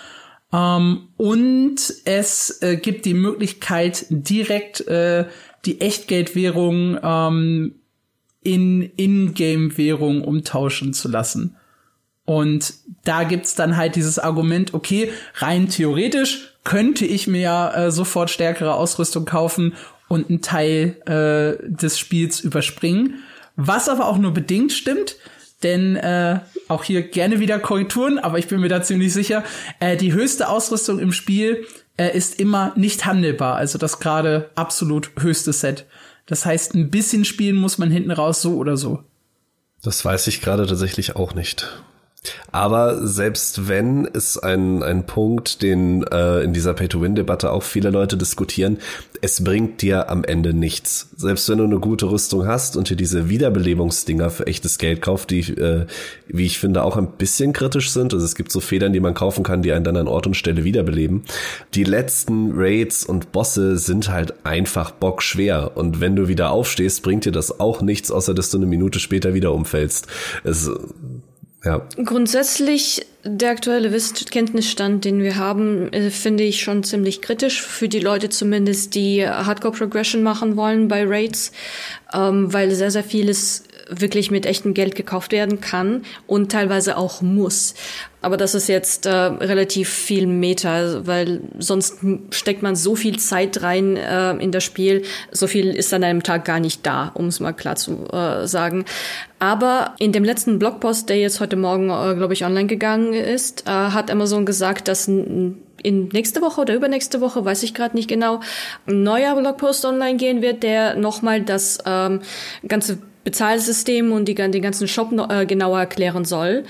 Ähm, und es äh, gibt die Möglichkeit, direkt äh, die Echtgeldwährung ähm, in Ingame-Währung umtauschen zu lassen. Und da gibt's dann halt dieses Argument, okay, rein theoretisch könnte ich mir ja äh, sofort stärkere Ausrüstung kaufen und einen Teil äh, des Spiels überspringen. Was aber auch nur bedingt stimmt, denn äh, auch hier gerne wieder Korrekturen, aber ich bin mir da ziemlich sicher, äh, die höchste Ausrüstung im Spiel äh, ist immer nicht handelbar, also das gerade absolut höchste Set. Das heißt, ein bisschen spielen muss man hinten raus so oder so. Das weiß ich gerade tatsächlich auch nicht. Aber selbst wenn ist ein, ein Punkt, den äh, in dieser Pay-to-Win-Debatte auch viele Leute diskutieren, es bringt dir am Ende nichts. Selbst wenn du eine gute Rüstung hast und dir diese Wiederbelebungsdinger für echtes Geld kauft, die, äh, wie ich finde, auch ein bisschen kritisch sind. Also es gibt so Federn, die man kaufen kann, die einen dann an Ort und Stelle wiederbeleben. Die letzten Raids und Bosse sind halt einfach bockschwer. Und wenn du wieder aufstehst, bringt dir das auch nichts, außer dass du eine Minute später wieder umfällst. Es ja. Grundsätzlich der aktuelle Wissenskenntnisstand, den wir haben, äh, finde ich schon ziemlich kritisch für die Leute zumindest, die Hardcore Progression machen wollen bei Raids, ähm, weil sehr sehr vieles wirklich mit echtem Geld gekauft werden kann und teilweise auch muss. Aber das ist jetzt äh, relativ viel Meta, weil sonst steckt man so viel Zeit rein äh, in das Spiel. So viel ist an einem Tag gar nicht da, um es mal klar zu äh, sagen. Aber in dem letzten Blogpost, der jetzt heute Morgen, äh, glaube ich, online gegangen ist, äh, hat Amazon gesagt, dass in nächste Woche oder übernächste Woche, weiß ich gerade nicht genau, ein neuer Blogpost online gehen wird, der nochmal das ähm, ganze Bezahlsystem und die, den ganzen Shop äh, genauer erklären soll.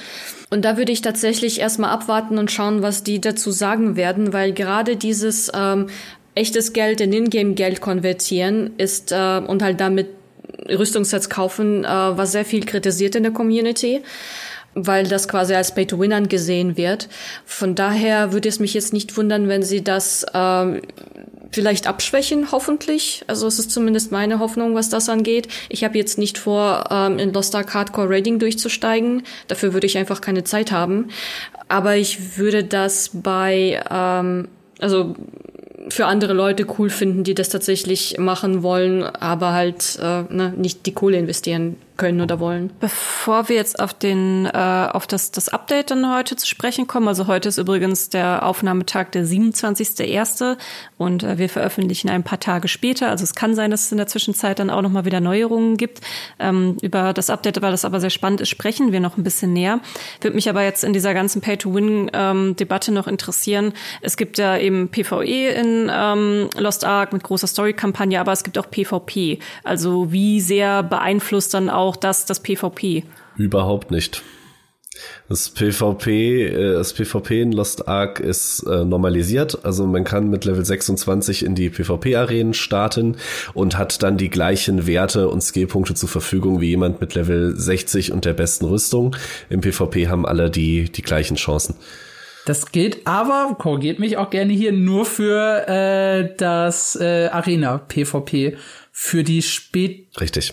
Und da würde ich tatsächlich erstmal abwarten und schauen, was die dazu sagen werden, weil gerade dieses ähm, echtes Geld in Ingame-Geld konvertieren ist äh, und halt damit Rüstungssets kaufen, äh, was sehr viel kritisiert in der Community weil das quasi als Pay-to-Win angesehen wird. Von daher würde es mich jetzt nicht wundern, wenn sie das ähm, vielleicht abschwächen, hoffentlich. Also es ist zumindest meine Hoffnung, was das angeht. Ich habe jetzt nicht vor, ähm, in Lost Ark Hardcore Raiding durchzusteigen. Dafür würde ich einfach keine Zeit haben. Aber ich würde das bei, ähm, also für andere Leute cool finden, die das tatsächlich machen wollen, aber halt äh, ne, nicht die Kohle investieren können oder wollen. Bevor wir jetzt auf den äh, auf das das Update dann heute zu sprechen kommen, also heute ist übrigens der Aufnahmetag der 27.1. und äh, wir veröffentlichen ein paar Tage später, also es kann sein, dass es in der Zwischenzeit dann auch noch mal wieder Neuerungen gibt. Ähm, über das Update, weil das aber sehr spannend ist, sprechen wir noch ein bisschen näher. Würde mich aber jetzt in dieser ganzen Pay-to-Win-Debatte ähm, noch interessieren. Es gibt ja eben PvE in ähm, Lost Ark mit großer Story-Kampagne, aber es gibt auch PvP. Also wie sehr beeinflusst dann auch auch das, das PvP? Überhaupt nicht. Das PvP, äh, das PvP in Lost Ark ist äh, normalisiert, also man kann mit Level 26 in die PvP-Arenen starten und hat dann die gleichen Werte und Skillpunkte zur Verfügung wie jemand mit Level 60 und der besten Rüstung. Im PvP haben alle die, die gleichen Chancen. Das gilt aber, korrigiert mich auch gerne hier, nur für äh, das äh, Arena-PvP. Für die spät Richtig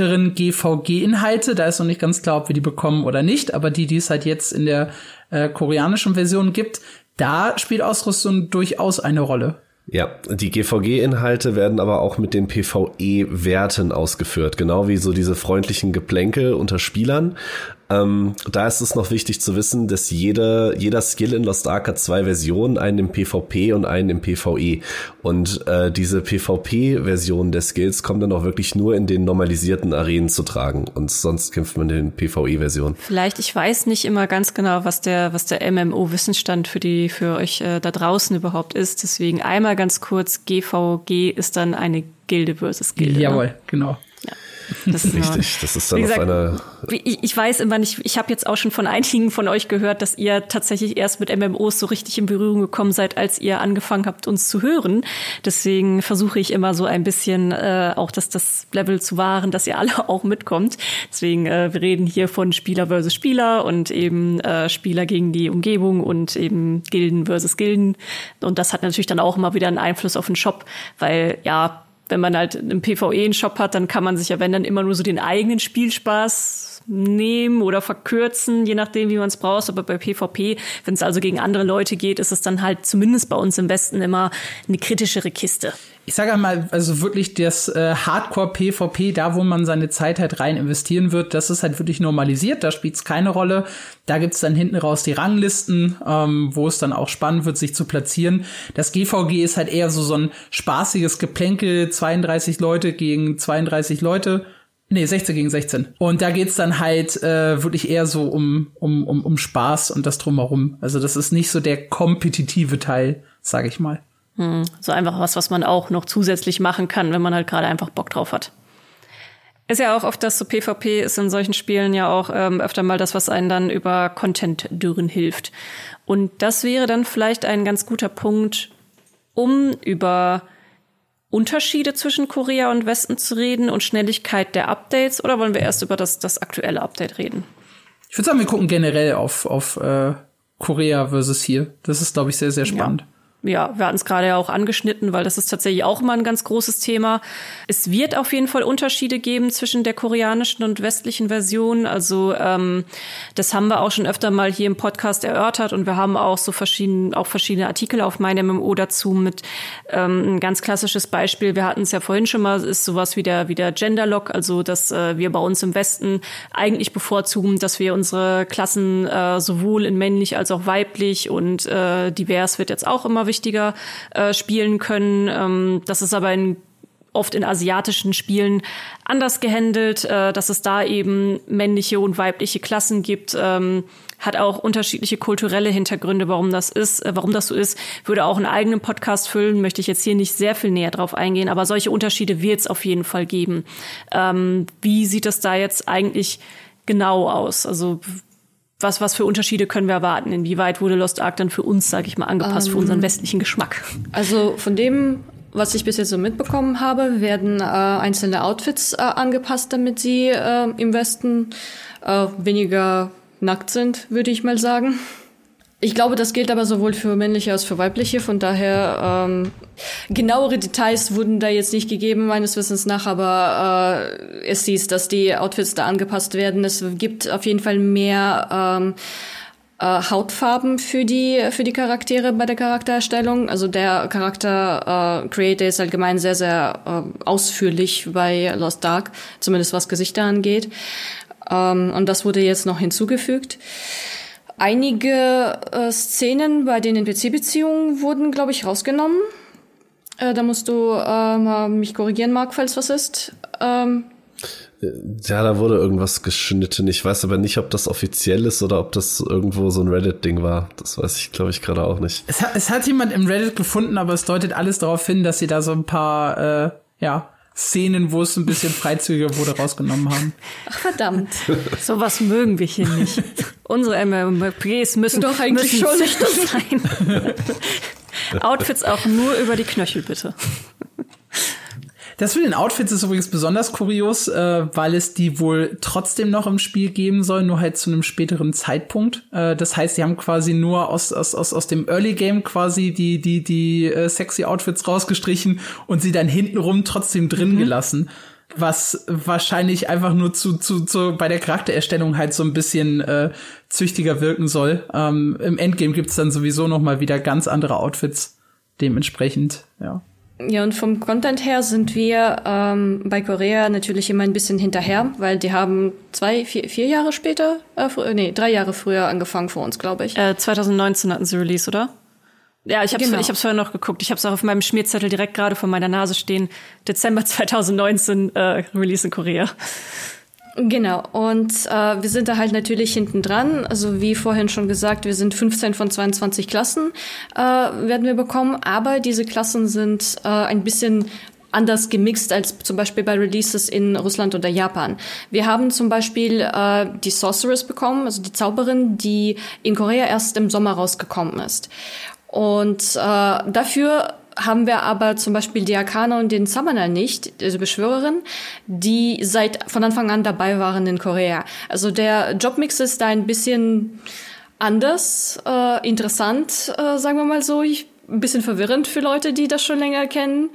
weiteren GVG-Inhalte. Da ist noch nicht ganz klar, ob wir die bekommen oder nicht, aber die, die es halt jetzt in der äh, koreanischen Version gibt, da spielt Ausrüstung durchaus eine Rolle. Ja, die GVG-Inhalte werden aber auch mit den PvE-Werten ausgeführt, genau wie so diese freundlichen Geplänkel unter Spielern. Ähm, da ist es noch wichtig zu wissen, dass jeder, jeder Skill in Lost Ark hat zwei Versionen, einen im PvP und einen im PvE. Und äh, diese PvP-Version der Skills kommt dann auch wirklich nur in den normalisierten Arenen zu tragen. Und sonst kämpft man in den PvE-Versionen. Vielleicht, ich weiß nicht immer ganz genau, was der, was der MMO-Wissensstand für die, für euch äh, da draußen überhaupt ist. Deswegen einmal ganz kurz, GVG ist dann eine Gilde versus Gilde. Jawohl, ne? genau. Das ist Richtig, das ist dann gesagt, auf einer. Ich, ich weiß immer nicht, ich habe jetzt auch schon von einigen von euch gehört, dass ihr tatsächlich erst mit MMOs so richtig in Berührung gekommen seid, als ihr angefangen habt, uns zu hören. Deswegen versuche ich immer so ein bisschen äh, auch dass das Level zu wahren, dass ihr alle auch mitkommt. Deswegen, äh, wir reden hier von Spieler versus Spieler und eben äh, Spieler gegen die Umgebung und eben Gilden versus Gilden. Und das hat natürlich dann auch immer wieder einen Einfluss auf den Shop, weil ja, wenn man halt einen PvE einen Shop hat, dann kann man sich ja, wenn dann immer nur so den eigenen Spielspaß nehmen oder verkürzen, je nachdem, wie man es braucht. Aber bei PvP, wenn es also gegen andere Leute geht, ist es dann halt zumindest bei uns im Westen immer eine kritischere Kiste ich sage mal, also wirklich das äh, Hardcore-PvP, da wo man seine Zeit halt rein investieren wird, das ist halt wirklich normalisiert, da spielt es keine Rolle. Da gibt's dann hinten raus die Ranglisten, ähm, wo es dann auch spannend wird, sich zu platzieren. Das GVG ist halt eher so, so ein spaßiges Geplänkel, 32 Leute gegen 32 Leute. Nee, 16 gegen 16. Und da geht's dann halt äh, wirklich eher so um, um, um, um Spaß und das drumherum. Also das ist nicht so der kompetitive Teil, sage ich mal. Hm, so einfach was, was man auch noch zusätzlich machen kann, wenn man halt gerade einfach Bock drauf hat. Ist ja auch oft das so PvP ist in solchen Spielen ja auch ähm, öfter mal das, was einen dann über Content-Dürren hilft. Und das wäre dann vielleicht ein ganz guter Punkt, um über Unterschiede zwischen Korea und Westen zu reden und Schnelligkeit der Updates oder wollen wir erst über das, das aktuelle Update reden? Ich würde sagen, wir gucken generell auf, auf äh, Korea versus hier. Das ist, glaube ich, sehr, sehr spannend. Ja ja, wir hatten es gerade ja auch angeschnitten, weil das ist tatsächlich auch immer ein ganz großes Thema. Es wird auf jeden Fall Unterschiede geben zwischen der koreanischen und westlichen Version. Also ähm, das haben wir auch schon öfter mal hier im Podcast erörtert und wir haben auch so verschiedene, auch verschiedene Artikel auf meinem MMO dazu mit ähm, ein ganz klassisches Beispiel. Wir hatten es ja vorhin schon mal, ist sowas wie der, wie der Genderlock, also dass äh, wir bei uns im Westen eigentlich bevorzugen, dass wir unsere Klassen äh, sowohl in männlich als auch weiblich und äh, divers wird jetzt auch immer wichtiger äh, spielen können. Ähm, das ist aber in oft in asiatischen Spielen anders gehandelt, äh, dass es da eben männliche und weibliche Klassen gibt, ähm, hat auch unterschiedliche kulturelle Hintergründe, warum das ist, äh, warum das so ist. Würde auch einen eigenen Podcast füllen, möchte ich jetzt hier nicht sehr viel näher drauf eingehen, aber solche Unterschiede wird es auf jeden Fall geben. Ähm, wie sieht das da jetzt eigentlich genau aus? Also was, was für Unterschiede können wir erwarten? Inwieweit wurde Lost Ark dann für uns, sage ich mal, angepasst ähm, für unseren westlichen Geschmack? Also von dem, was ich bis jetzt so mitbekommen habe, werden äh, einzelne Outfits äh, angepasst, damit sie äh, im Westen äh, weniger nackt sind, würde ich mal sagen. Ich glaube, das gilt aber sowohl für männliche als für weibliche. Von daher ähm, genauere Details wurden da jetzt nicht gegeben meines Wissens nach, aber äh, es hieß, dass die Outfits da angepasst werden. Es gibt auf jeden Fall mehr ähm, äh, Hautfarben für die für die Charaktere bei der Charaktererstellung. Also der Charakter äh, Creator ist allgemein sehr sehr äh, ausführlich bei Lost Dark, zumindest was Gesichter angeht. Ähm, und das wurde jetzt noch hinzugefügt. Einige äh, Szenen bei den NPC-Beziehungen wurden, glaube ich, rausgenommen. Äh, da musst du äh, mal mich korrigieren, Marc, falls was ist. Ähm, ja, da wurde irgendwas geschnitten. Ich weiß aber nicht, ob das offiziell ist oder ob das irgendwo so ein Reddit-Ding war. Das weiß ich, glaube ich, gerade auch nicht. Es hat, es hat jemand im Reddit gefunden, aber es deutet alles darauf hin, dass sie da so ein paar, äh, ja, Szenen, wo es ein bisschen freizügiger wurde, rausgenommen haben. Ach verdammt. Sowas mögen wir hier nicht. Unsere MMPs müssen doch eigentlich müssen schon sein. Outfits auch nur über die Knöchel, bitte. Das für den Outfits ist übrigens besonders kurios, äh, weil es die wohl trotzdem noch im Spiel geben soll, nur halt zu einem späteren Zeitpunkt. Äh, das heißt, sie haben quasi nur aus, aus, aus, aus dem Early Game quasi die, die, die äh, sexy Outfits rausgestrichen und sie dann hintenrum trotzdem drin mhm. gelassen was wahrscheinlich einfach nur zu, zu, zu bei der Charaktererstellung halt so ein bisschen äh, züchtiger wirken soll. Ähm, Im Endgame gibt's dann sowieso noch mal wieder ganz andere Outfits dementsprechend, ja. Ja, und vom Content her sind wir ähm, bei Korea natürlich immer ein bisschen hinterher, weil die haben zwei, vier, vier Jahre später, äh, nee, drei Jahre früher angefangen vor uns, glaube ich. Äh, 2019 hatten sie Release, oder? Ja, ich habe genau. ich hab's vorher noch geguckt. Ich habe es auch auf meinem Schmierzettel direkt gerade vor meiner Nase stehen. Dezember 2019 äh, Release in Korea. Genau, und äh, wir sind da halt natürlich hinten dran. Also wie vorhin schon gesagt, wir sind 15 von 22 Klassen äh, werden wir bekommen, aber diese Klassen sind äh, ein bisschen anders gemixt als zum Beispiel bei Releases in Russland oder Japan. Wir haben zum Beispiel äh, die Sorceress bekommen, also die Zauberin, die in Korea erst im Sommer rausgekommen ist. Und äh, dafür haben wir aber zum Beispiel die Arcana und den Summoner nicht, also Beschwörerin, die seit von Anfang an dabei waren in Korea. Also der Jobmix ist da ein bisschen anders, äh, interessant, äh, sagen wir mal so. Ich ein bisschen verwirrend für Leute, die das schon länger kennen.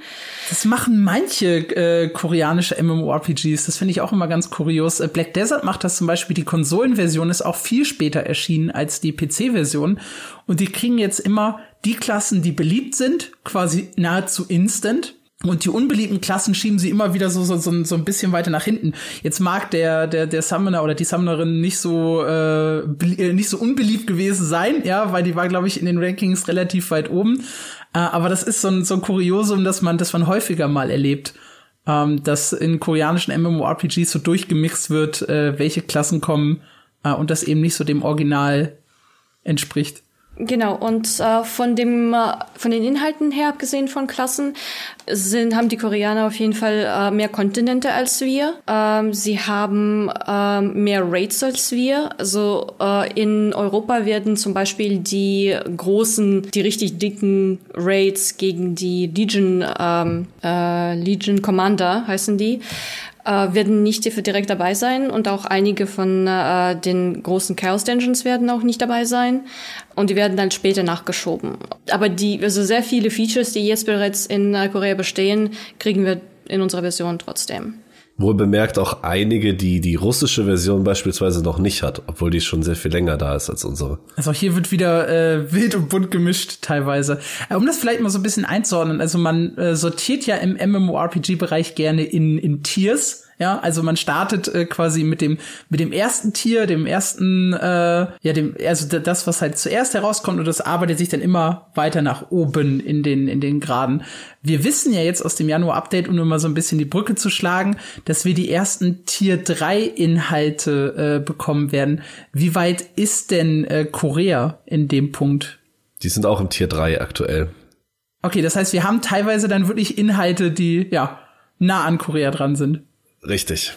Das machen manche äh, koreanische MMORPGs. Das finde ich auch immer ganz kurios. Äh, Black Desert macht das zum Beispiel. Die Konsolenversion ist auch viel später erschienen als die PC-Version. Und die kriegen jetzt immer die Klassen, die beliebt sind, quasi nahezu instant. Und die unbeliebten Klassen schieben sie immer wieder so, so, so, so ein bisschen weiter nach hinten. Jetzt mag der, der, der Summoner oder die Summonerin nicht so, äh, äh nicht so unbeliebt gewesen sein, ja, weil die war, glaube ich, in den Rankings relativ weit oben. Äh, aber das ist so ein, so ein Kuriosum, dass man, das man häufiger mal erlebt. Ähm, dass in koreanischen MMORPGs so durchgemixt wird, äh, welche Klassen kommen äh, und das eben nicht so dem Original entspricht. Genau, und äh, von dem äh, von den Inhalten her, abgesehen von Klassen, sind, haben die Koreaner auf jeden Fall äh, mehr Kontinente als wir. Ähm, sie haben ähm, mehr Raids als wir. Also äh, in Europa werden zum Beispiel die großen, die richtig dicken Raids gegen die Legion, ähm, äh, Legion Commander heißen die, äh, werden nicht direkt dabei sein und auch einige von äh, den großen Chaos Dungeons werden auch nicht dabei sein und die werden dann später nachgeschoben. Aber die, also sehr viele Features, die jetzt bereits in äh, Korea bestehen, kriegen wir in unserer Version trotzdem. Wohl bemerkt auch einige, die die russische Version beispielsweise noch nicht hat, obwohl die schon sehr viel länger da ist als unsere. Also hier wird wieder äh, wild und bunt gemischt teilweise. Äh, um das vielleicht mal so ein bisschen einzuordnen, also man äh, sortiert ja im MMORPG-Bereich gerne in, in Tiers. Ja, also man startet äh, quasi mit dem mit dem ersten Tier, dem ersten, äh, ja, dem also das, was halt zuerst herauskommt und das arbeitet sich dann immer weiter nach oben in den in den Graden. Wir wissen ja jetzt aus dem Januar-Update, um nur mal so ein bisschen die Brücke zu schlagen, dass wir die ersten Tier 3 Inhalte äh, bekommen werden. Wie weit ist denn äh, Korea in dem Punkt? Die sind auch im Tier 3 aktuell. Okay, das heißt, wir haben teilweise dann wirklich Inhalte, die ja nah an Korea dran sind. Richtig.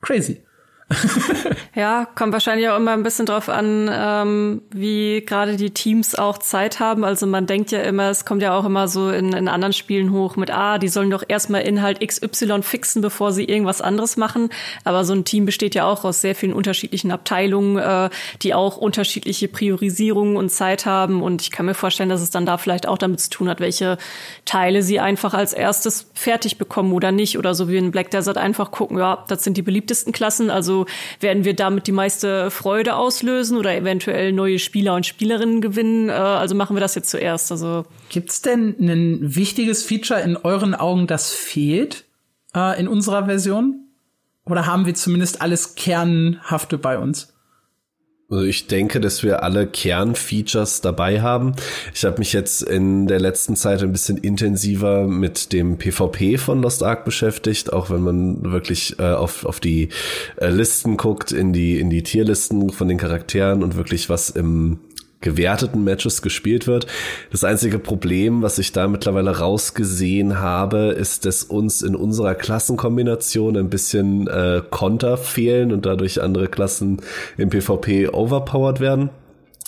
Crazy. ja, kommt wahrscheinlich auch immer ein bisschen drauf an, ähm, wie gerade die Teams auch Zeit haben. Also man denkt ja immer, es kommt ja auch immer so in, in anderen Spielen hoch mit, ah, die sollen doch erstmal Inhalt XY fixen, bevor sie irgendwas anderes machen. Aber so ein Team besteht ja auch aus sehr vielen unterschiedlichen Abteilungen, äh, die auch unterschiedliche Priorisierungen und Zeit haben. Und ich kann mir vorstellen, dass es dann da vielleicht auch damit zu tun hat, welche Teile sie einfach als erstes fertig bekommen oder nicht. Oder so wie in Black Desert einfach gucken, ja, das sind die beliebtesten Klassen, also werden wir damit die meiste Freude auslösen oder eventuell neue Spieler und Spielerinnen gewinnen. Äh, also machen wir das jetzt zuerst. Also gibt's denn ein wichtiges Feature in euren Augen, das fehlt äh, in unserer Version? Oder haben wir zumindest alles Kernhafte bei uns? Also ich denke, dass wir alle Kernfeatures dabei haben. Ich habe mich jetzt in der letzten Zeit ein bisschen intensiver mit dem PvP von Lost Ark beschäftigt, auch wenn man wirklich äh, auf, auf die äh, Listen guckt, in die, in die Tierlisten von den Charakteren und wirklich was im gewerteten Matches gespielt wird. Das einzige Problem, was ich da mittlerweile rausgesehen habe, ist, dass uns in unserer Klassenkombination ein bisschen äh, Konter fehlen und dadurch andere Klassen im PvP overpowered werden.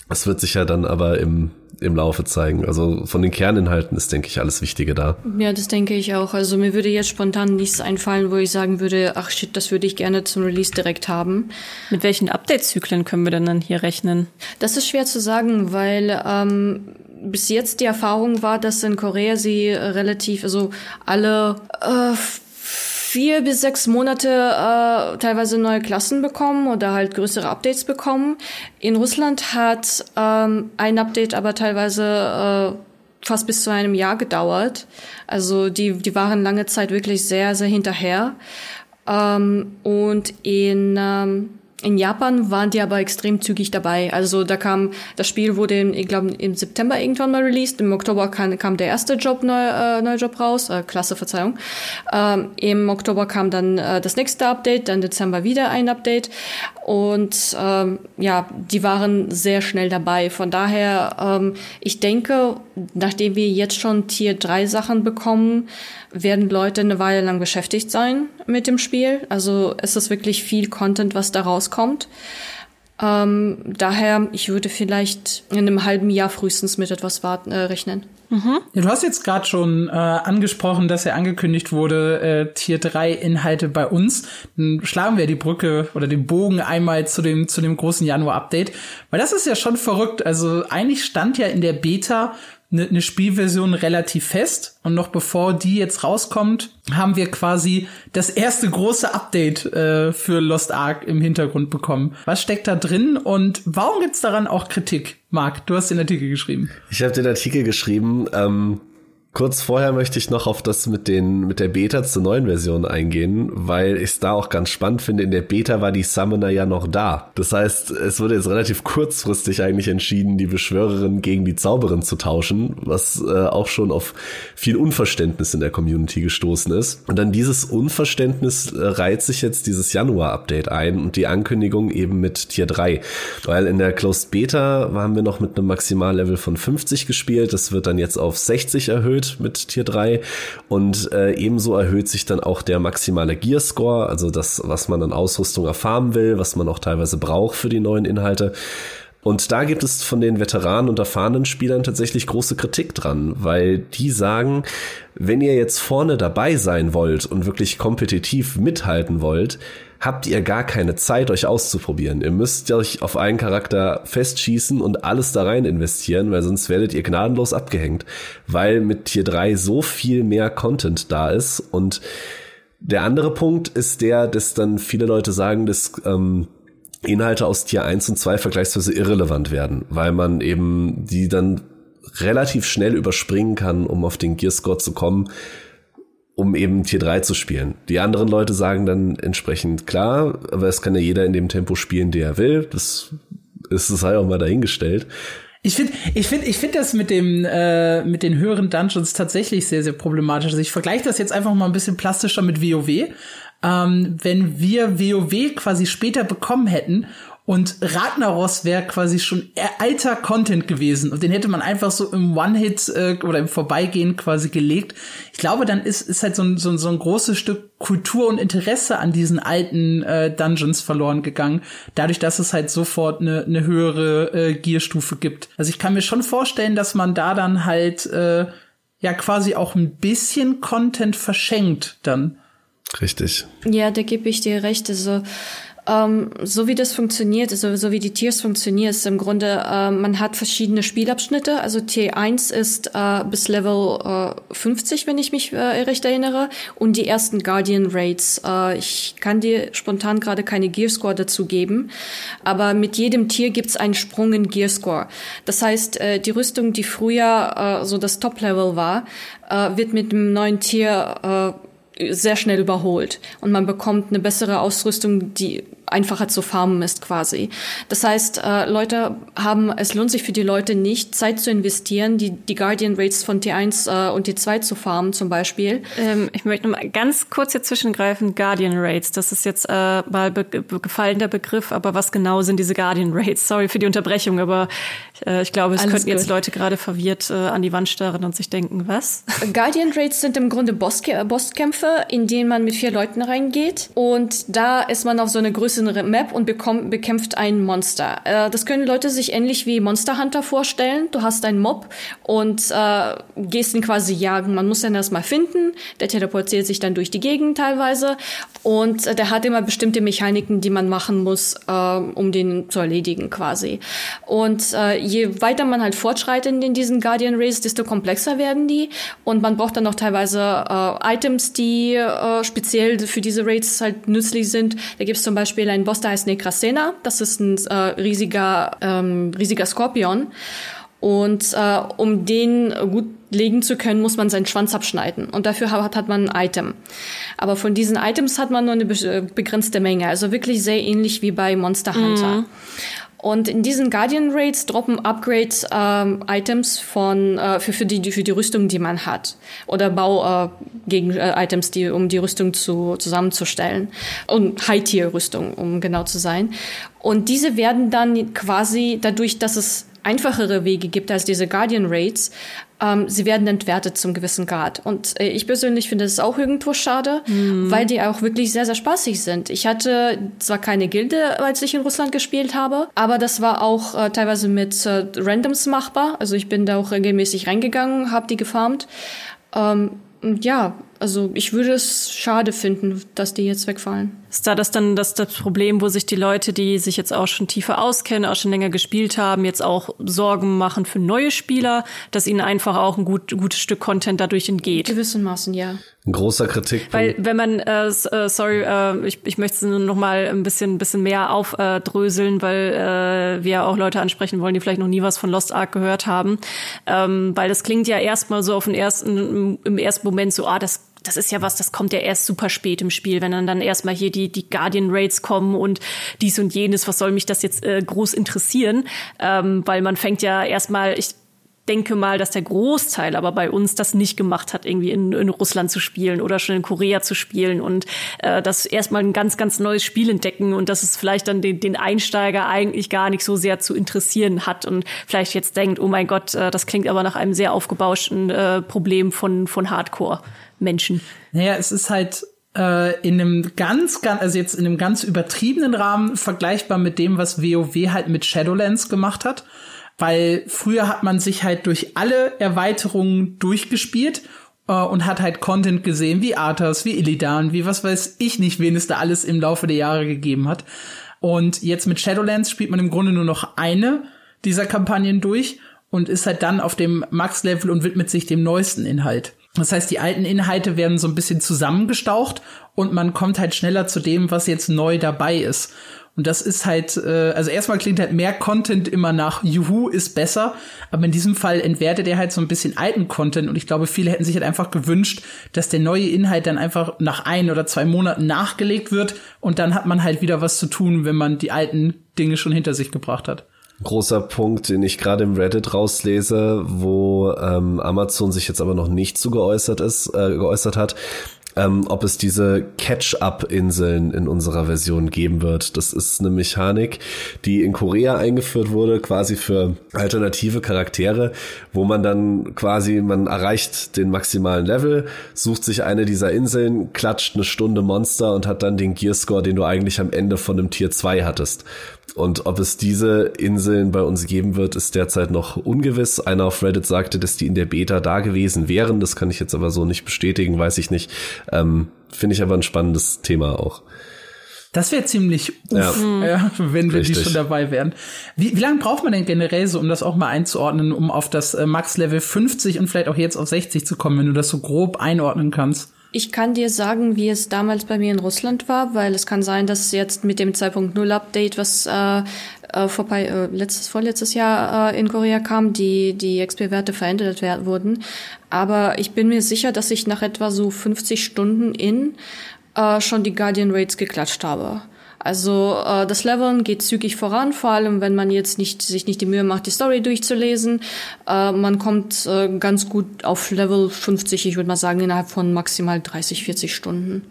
Das wird sich ja dann aber im im Laufe zeigen. Also von den Kerninhalten ist, denke ich, alles Wichtige da. Ja, das denke ich auch. Also mir würde jetzt spontan nichts einfallen, wo ich sagen würde, ach shit, das würde ich gerne zum Release direkt haben. Mit welchen Update-Zyklen können wir denn dann hier rechnen? Das ist schwer zu sagen, weil ähm, bis jetzt die Erfahrung war, dass in Korea sie relativ, also alle äh, vier bis sechs Monate äh, teilweise neue Klassen bekommen oder halt größere Updates bekommen. In Russland hat ähm, ein Update aber teilweise äh, fast bis zu einem Jahr gedauert. Also die, die waren lange Zeit wirklich sehr, sehr hinterher. Ähm, und in ähm, in Japan waren die aber extrem zügig dabei. Also da kam, das Spiel wurde, ich glaube, im September irgendwann mal released. Im Oktober kam, kam der erste Job, neu, äh, neue Job raus, äh, Klasse, Verzeihung. Ähm, Im Oktober kam dann äh, das nächste Update, dann Dezember wieder ein Update. Und ähm, ja, die waren sehr schnell dabei. Von daher, ähm, ich denke, nachdem wir jetzt schon Tier 3 Sachen bekommen, werden Leute eine Weile lang beschäftigt sein mit dem Spiel. Also es ist wirklich viel Content, was da rauskommt. Ähm, daher, ich würde vielleicht in einem halben Jahr frühestens mit etwas warten, äh, rechnen. Mhm. Ja, du hast jetzt gerade schon äh, angesprochen, dass ja angekündigt wurde, äh, Tier 3 Inhalte bei uns. Dann schlagen wir die Brücke oder den Bogen einmal zu dem, zu dem großen Januar-Update. Weil das ist ja schon verrückt. Also eigentlich stand ja in der Beta eine, eine Spielversion relativ fest. Und noch bevor die jetzt rauskommt, haben wir quasi das erste große Update äh, für Lost Ark im Hintergrund bekommen. Was steckt da drin und warum gibt's daran auch Kritik? Marc, du hast den Artikel geschrieben. Ich habe den Artikel geschrieben. Ähm Kurz vorher möchte ich noch auf das mit den mit der Beta zur neuen Version eingehen, weil ich es da auch ganz spannend finde. In der Beta war die Summoner ja noch da. Das heißt, es wurde jetzt relativ kurzfristig eigentlich entschieden, die Beschwörerin gegen die Zauberin zu tauschen, was äh, auch schon auf viel Unverständnis in der Community gestoßen ist. Und dann dieses Unverständnis äh, reiht sich jetzt dieses Januar-Update ein und die Ankündigung eben mit Tier 3. Weil in der Closed Beta haben wir noch mit einem Maximallevel von 50 gespielt. Das wird dann jetzt auf 60 erhöht erhöht mit Tier 3 und äh, ebenso erhöht sich dann auch der maximale Gear Score, also das, was man an Ausrüstung erfahren will, was man auch teilweise braucht für die neuen Inhalte. Und da gibt es von den Veteranen und erfahrenen Spielern tatsächlich große Kritik dran, weil die sagen, wenn ihr jetzt vorne dabei sein wollt und wirklich kompetitiv mithalten wollt, habt ihr gar keine Zeit, euch auszuprobieren. Ihr müsst euch auf einen Charakter festschießen und alles da rein investieren, weil sonst werdet ihr gnadenlos abgehängt, weil mit Tier 3 so viel mehr Content da ist. Und der andere Punkt ist der, dass dann viele Leute sagen, dass ähm, Inhalte aus Tier 1 und 2 vergleichsweise irrelevant werden, weil man eben die dann relativ schnell überspringen kann, um auf den Gearscore zu kommen, um eben Tier 3 zu spielen. Die anderen Leute sagen dann entsprechend klar, aber es kann ja jeder in dem Tempo spielen, der er will. Das ist es halt auch mal dahingestellt. Ich finde, ich finde, ich finde das mit dem äh, mit den höheren Dungeons tatsächlich sehr, sehr problematisch. Also ich vergleiche das jetzt einfach mal ein bisschen plastischer mit WoW. Ähm, wenn wir WoW quasi später bekommen hätten und Ragnaros wäre quasi schon alter Content gewesen und den hätte man einfach so im One-Hit äh, oder im Vorbeigehen quasi gelegt. Ich glaube, dann ist, ist halt so ein, so, ein, so ein großes Stück Kultur und Interesse an diesen alten äh, Dungeons verloren gegangen, dadurch, dass es halt sofort eine, eine höhere äh, Gierstufe gibt. Also ich kann mir schon vorstellen, dass man da dann halt äh, ja quasi auch ein bisschen Content verschenkt dann. Richtig. Ja, da gebe ich dir recht. Also ähm, so wie das funktioniert, also so wie die Tiers funktioniert, ist im Grunde, äh, man hat verschiedene Spielabschnitte. Also Tier 1 ist äh, bis Level äh, 50, wenn ich mich äh, recht erinnere. Und die ersten Guardian Raids. Äh, ich kann dir spontan gerade keine Gear Score dazu geben. Aber mit jedem Tier gibt's einen Sprung in Gear Score. Das heißt, äh, die Rüstung, die früher so das Top-Level war, wird mit dem neuen Tier sehr schnell überholt und man bekommt eine bessere Ausrüstung, die einfacher zu farmen ist quasi. Das heißt, äh, Leute haben, es lohnt sich für die Leute nicht, Zeit zu investieren, die, die Guardian Rates von T1 äh, und T2 zu farmen zum Beispiel. Ähm, ich möchte noch mal ganz kurz hier zwischengreifen, Guardian Rates, das ist jetzt äh, mal be be gefallener Begriff, aber was genau sind diese Guardian Rates? Sorry für die Unterbrechung, aber ich glaube, es Alles könnten gut. jetzt Leute gerade verwirrt äh, an die Wand starren und sich denken, was? Guardian Rates sind im Grunde Bosskä Bosskämpfe, in denen man mit vier Leuten reingeht und da ist man auf so eine größere eine Map und bekommt, bekämpft ein Monster. Äh, das können Leute sich ähnlich wie Monster Hunter vorstellen. Du hast einen Mob und äh, gehst ihn quasi jagen. Man muss ihn erstmal finden. Der teleportiert sich dann durch die Gegend teilweise. Und äh, der hat immer bestimmte Mechaniken, die man machen muss, äh, um den zu erledigen quasi. Und äh, je weiter man halt fortschreitet in diesen Guardian Race, desto komplexer werden die. Und man braucht dann noch teilweise äh, Items, die äh, speziell für diese Raids halt nützlich sind. Da gibt es zum Beispiel ein Boss, der heißt Nekrasena. Das ist ein äh, riesiger, ähm, riesiger Skorpion. Und äh, um den gut legen zu können, muss man seinen Schwanz abschneiden. Und dafür hat, hat man ein Item. Aber von diesen Items hat man nur eine begrenzte Menge. Also wirklich sehr ähnlich wie bei Monster Hunter. Mhm. Und in diesen Guardian Raids droppen Upgrades ähm, Items von äh, für, für die für die Rüstung, die man hat oder Bau äh, gegen äh, Items, die um die Rüstung zu zusammenzustellen und High Tier Rüstung, um genau zu sein. Und diese werden dann quasi dadurch, dass es einfachere Wege gibt als diese Guardian Raids, ähm, sie werden entwertet zum gewissen Grad. Und äh, ich persönlich finde es auch irgendwo schade, mhm. weil die auch wirklich sehr, sehr spaßig sind. Ich hatte zwar keine Gilde, als ich in Russland gespielt habe, aber das war auch äh, teilweise mit äh, Randoms machbar. Also ich bin da auch regelmäßig reingegangen, habe die gefarmt. Ähm, ja, also ich würde es schade finden, dass die jetzt wegfallen. Ist da das dann das, das Problem, wo sich die Leute, die sich jetzt auch schon tiefer auskennen, auch schon länger gespielt haben, jetzt auch Sorgen machen für neue Spieler, dass ihnen einfach auch ein gut, gutes Stück Content dadurch entgeht? Gewissermaßen, ja. Ein großer Kritikpunkt. Weil wenn man, äh, äh, sorry, äh, ich, ich möchte es noch mal ein bisschen, bisschen mehr aufdröseln, weil äh, wir auch Leute ansprechen wollen, die vielleicht noch nie was von Lost Ark gehört haben. Ähm, weil das klingt ja erstmal so auf den ersten, im ersten Moment so, ah, das das ist ja was, das kommt ja erst super spät im Spiel, wenn dann dann erstmal hier die die Guardian Raids kommen und dies und jenes, was soll mich das jetzt äh, groß interessieren? Ähm, weil man fängt ja erstmal, ich denke mal, dass der Großteil aber bei uns das nicht gemacht hat, irgendwie in, in Russland zu spielen oder schon in Korea zu spielen und äh, das erstmal ein ganz, ganz neues Spiel entdecken und dass es vielleicht dann den, den Einsteiger eigentlich gar nicht so sehr zu interessieren hat und vielleicht jetzt denkt, oh mein Gott, äh, das klingt aber nach einem sehr aufgebauschten äh, Problem von, von Hardcore. Menschen. Naja, es ist halt äh, in einem ganz, ganz, also jetzt in einem ganz übertriebenen Rahmen vergleichbar mit dem, was WoW halt mit Shadowlands gemacht hat. Weil früher hat man sich halt durch alle Erweiterungen durchgespielt äh, und hat halt Content gesehen, wie Arthas, wie Illidan, wie was weiß ich nicht, wen es da alles im Laufe der Jahre gegeben hat. Und jetzt mit Shadowlands spielt man im Grunde nur noch eine dieser Kampagnen durch und ist halt dann auf dem Max-Level und widmet sich dem neuesten Inhalt. Das heißt, die alten Inhalte werden so ein bisschen zusammengestaucht und man kommt halt schneller zu dem, was jetzt neu dabei ist. Und das ist halt, äh, also erstmal klingt halt mehr Content immer nach Juhu ist besser, aber in diesem Fall entwertet er halt so ein bisschen alten Content und ich glaube, viele hätten sich halt einfach gewünscht, dass der neue Inhalt dann einfach nach ein oder zwei Monaten nachgelegt wird und dann hat man halt wieder was zu tun, wenn man die alten Dinge schon hinter sich gebracht hat großer Punkt, den ich gerade im Reddit rauslese, wo ähm, Amazon sich jetzt aber noch nicht zu geäußert ist, äh, geäußert hat, ähm, ob es diese Catch-up-Inseln in unserer Version geben wird. Das ist eine Mechanik, die in Korea eingeführt wurde, quasi für alternative Charaktere, wo man dann quasi, man erreicht den maximalen Level, sucht sich eine dieser Inseln, klatscht eine Stunde Monster und hat dann den Gearscore, den du eigentlich am Ende von einem Tier 2 hattest. Und ob es diese Inseln bei uns geben wird, ist derzeit noch ungewiss. Einer auf Reddit sagte, dass die in der Beta da gewesen wären. Das kann ich jetzt aber so nicht bestätigen, weiß ich nicht. Ähm, Finde ich aber ein spannendes Thema auch. Das wäre ziemlich uff, ja. ja wenn wir Richtig. die schon dabei wären. Wie, wie lange braucht man denn generell so, um das auch mal einzuordnen, um auf das äh, Max-Level 50 und vielleicht auch jetzt auf 60 zu kommen, wenn du das so grob einordnen kannst? Ich kann dir sagen, wie es damals bei mir in Russland war, weil es kann sein, dass jetzt mit dem 2.0 Update, was äh, äh, äh, letztes, vorletztes Jahr äh, in Korea kam, die, die XP-Werte verändert werden, wurden. Aber ich bin mir sicher, dass ich nach etwa so 50 Stunden in äh, schon die Guardian Rates geklatscht habe. Also äh, das Leveln geht zügig voran, vor allem wenn man jetzt nicht sich nicht die Mühe macht, die Story durchzulesen. Äh, man kommt äh, ganz gut auf Level 50, ich würde mal sagen, innerhalb von maximal 30, 40 Stunden.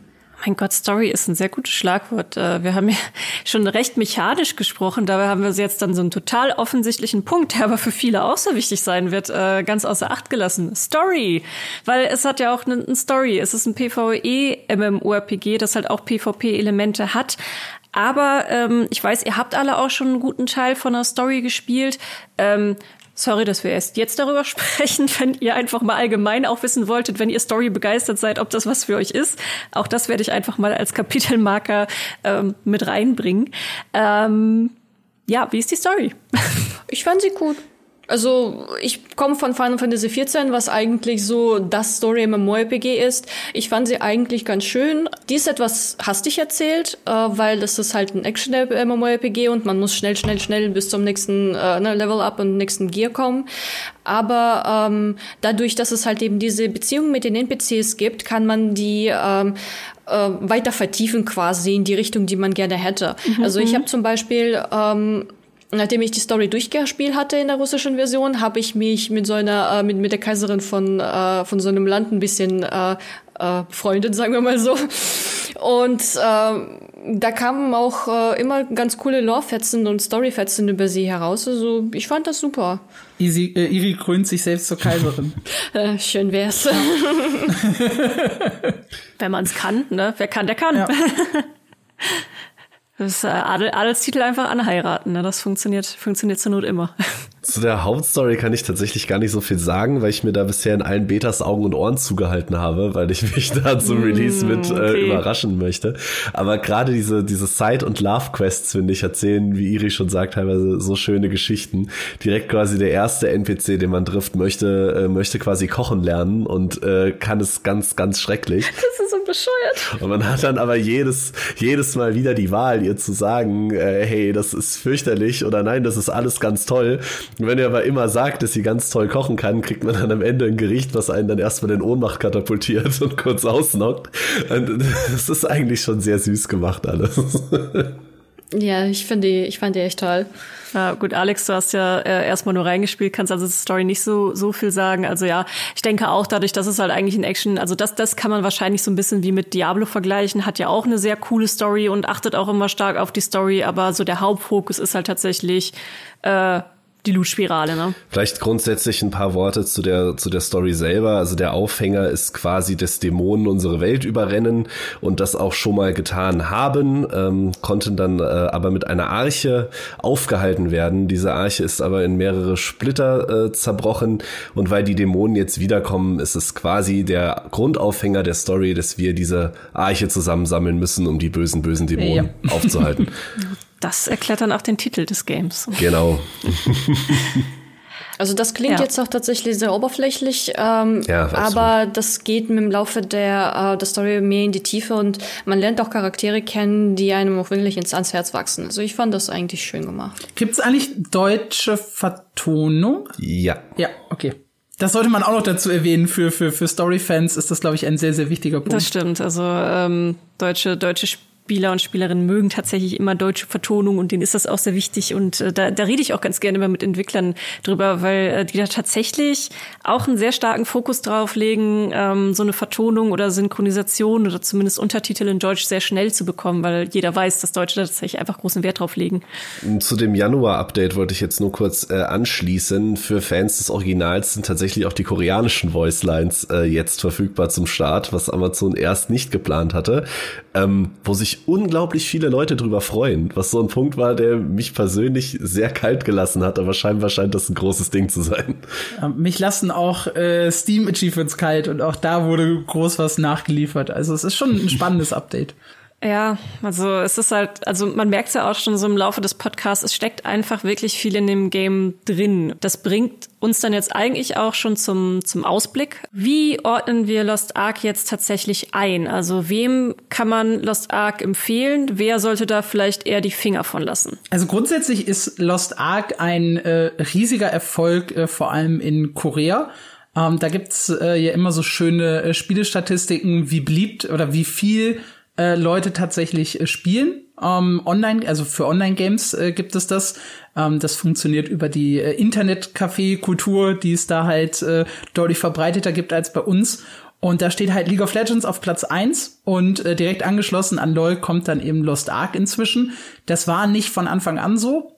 Mein Gott, Story ist ein sehr gutes Schlagwort. Äh, wir haben ja schon recht mechanisch gesprochen. Dabei haben wir jetzt dann so einen total offensichtlichen Punkt, der aber für viele auch so wichtig sein wird, äh, ganz außer Acht gelassen. Story. Weil es hat ja auch eine Story. Es ist ein PvE-MMORPG, das halt auch PvP-Elemente hat. Aber ähm, ich weiß, ihr habt alle auch schon einen guten Teil von der Story gespielt. Ähm, sorry, dass wir erst jetzt darüber sprechen, wenn ihr einfach mal allgemein auch wissen wolltet, wenn ihr Story begeistert seid, ob das was für euch ist. Auch das werde ich einfach mal als Kapitelmarker ähm, mit reinbringen. Ähm, ja, wie ist die Story? ich fand sie gut. Also ich komme von Final Fantasy XIV, was eigentlich so das Story MMORPG ist. Ich fand sie eigentlich ganz schön. Die ist etwas hastig erzählt, äh, weil das ist halt ein Action MMORPG und man muss schnell, schnell, schnell bis zum nächsten äh, ne, Level Up und nächsten Gear kommen. Aber ähm, dadurch, dass es halt eben diese Beziehung mit den NPCs gibt, kann man die ähm, äh, weiter vertiefen quasi in die Richtung, die man gerne hätte. Mhm. Also ich habe zum Beispiel ähm, nachdem ich die Story durchgespielt hatte in der russischen Version, habe ich mich mit so einer, äh, mit, mit der Kaiserin von, äh, von so einem Land ein bisschen äh, äh, befreundet, sagen wir mal so. Und äh, da kamen auch äh, immer ganz coole Lore-Fetzen und Story-Fetzen über sie heraus. Also ich fand das super. Easy, äh, Iri krönt sich selbst zur Kaiserin. äh, schön wär's. Wenn man es kann, ne? Wer kann, der kann. Ja. Das äh, Adel, Adelstitel einfach anheiraten, ne? Das funktioniert, funktioniert zur Not immer. Zu der Hauptstory kann ich tatsächlich gar nicht so viel sagen, weil ich mir da bisher in allen Betas Augen und Ohren zugehalten habe, weil ich mich da zum mm, Release mit äh, okay. überraschen möchte. Aber gerade diese, diese Side- und Love-Quests, finde ich, erzählen, wie Iri schon sagt, teilweise so schöne Geschichten. Direkt quasi der erste NPC, den man trifft, möchte, äh, möchte quasi kochen lernen und äh, kann es ganz, ganz schrecklich. Das ist so bescheuert. Und man hat dann aber jedes, jedes Mal wieder die Wahl, ihr zu sagen, äh, hey, das ist fürchterlich oder nein, das ist alles ganz toll. Und wenn ihr aber immer sagt, dass sie ganz toll kochen kann, kriegt man dann am Ende ein Gericht, was einen dann erstmal in Ohnmacht katapultiert und kurz ausnockt. Und das ist eigentlich schon sehr süß gemacht alles. Ja, ich finde die, ich fand die echt toll. Ja, gut, Alex, du hast ja äh, erstmal nur reingespielt, kannst also zur Story nicht so so viel sagen. Also ja, ich denke auch dadurch, dass es halt eigentlich ein Action, also das das kann man wahrscheinlich so ein bisschen wie mit Diablo vergleichen, hat ja auch eine sehr coole Story und achtet auch immer stark auf die Story, aber so der Hauptfokus ist halt tatsächlich äh, die Loot-Spirale, ne? Vielleicht grundsätzlich ein paar Worte zu der, zu der Story selber. Also der Aufhänger ist quasi, dass Dämonen unsere Welt überrennen und das auch schon mal getan haben, ähm, konnten dann äh, aber mit einer Arche aufgehalten werden. Diese Arche ist aber in mehrere Splitter äh, zerbrochen und weil die Dämonen jetzt wiederkommen, ist es quasi der Grundaufhänger der Story, dass wir diese Arche zusammensammeln müssen, um die bösen, bösen Dämonen ja. aufzuhalten. Das erklärt dann auch den Titel des Games. Genau. Also das klingt ja. jetzt auch tatsächlich sehr oberflächlich, ähm, ja, aber das geht mit dem Laufe der, äh, der Story mehr in die Tiefe und man lernt auch Charaktere kennen, die einem auch wirklich ins ans Herz wachsen. Also ich fand das eigentlich schön gemacht. Gibt es eigentlich deutsche Vertonung? Ja. Ja, okay. Das sollte man auch noch dazu erwähnen. Für, für, für Story-Fans ist das, glaube ich, ein sehr, sehr wichtiger Punkt. Das stimmt. Also ähm, deutsche, deutsche Spieler und Spielerinnen mögen tatsächlich immer deutsche Vertonung und denen ist das auch sehr wichtig. Und äh, da, da rede ich auch ganz gerne immer mit Entwicklern drüber, weil äh, die da tatsächlich auch einen sehr starken Fokus drauf legen, ähm, so eine Vertonung oder Synchronisation oder zumindest Untertitel in Deutsch sehr schnell zu bekommen, weil jeder weiß, dass Deutsche da tatsächlich einfach großen Wert drauf legen. Zu dem Januar-Update wollte ich jetzt nur kurz äh, anschließen. Für Fans des Originals sind tatsächlich auch die koreanischen Voicelines äh, jetzt verfügbar zum Start, was Amazon erst nicht geplant hatte, ähm, wo sich sich unglaublich viele Leute drüber freuen, was so ein Punkt war, der mich persönlich sehr kalt gelassen hat, aber scheinbar scheint das ein großes Ding zu sein. Mich lassen auch äh, Steam Achievements kalt und auch da wurde groß was nachgeliefert. Also es ist schon ein spannendes Update. Ja, also es ist halt, also man merkt es ja auch schon so im Laufe des Podcasts, es steckt einfach wirklich viel in dem Game drin. Das bringt uns dann jetzt eigentlich auch schon zum, zum Ausblick. Wie ordnen wir Lost Ark jetzt tatsächlich ein? Also wem kann man Lost Ark empfehlen? Wer sollte da vielleicht eher die Finger von lassen? Also grundsätzlich ist Lost Ark ein äh, riesiger Erfolg, äh, vor allem in Korea. Ähm, da gibt's äh, ja immer so schöne äh, Spielestatistiken, wie beliebt oder wie viel äh, Leute tatsächlich äh, spielen. Ähm, online, also für Online-Games äh, gibt es das. Ähm, das funktioniert über die äh, Internet-Café-Kultur, die es da halt äh, deutlich verbreiteter gibt als bei uns. Und da steht halt League of Legends auf Platz eins und äh, direkt angeschlossen an LoL kommt dann eben Lost Ark inzwischen. Das war nicht von Anfang an so.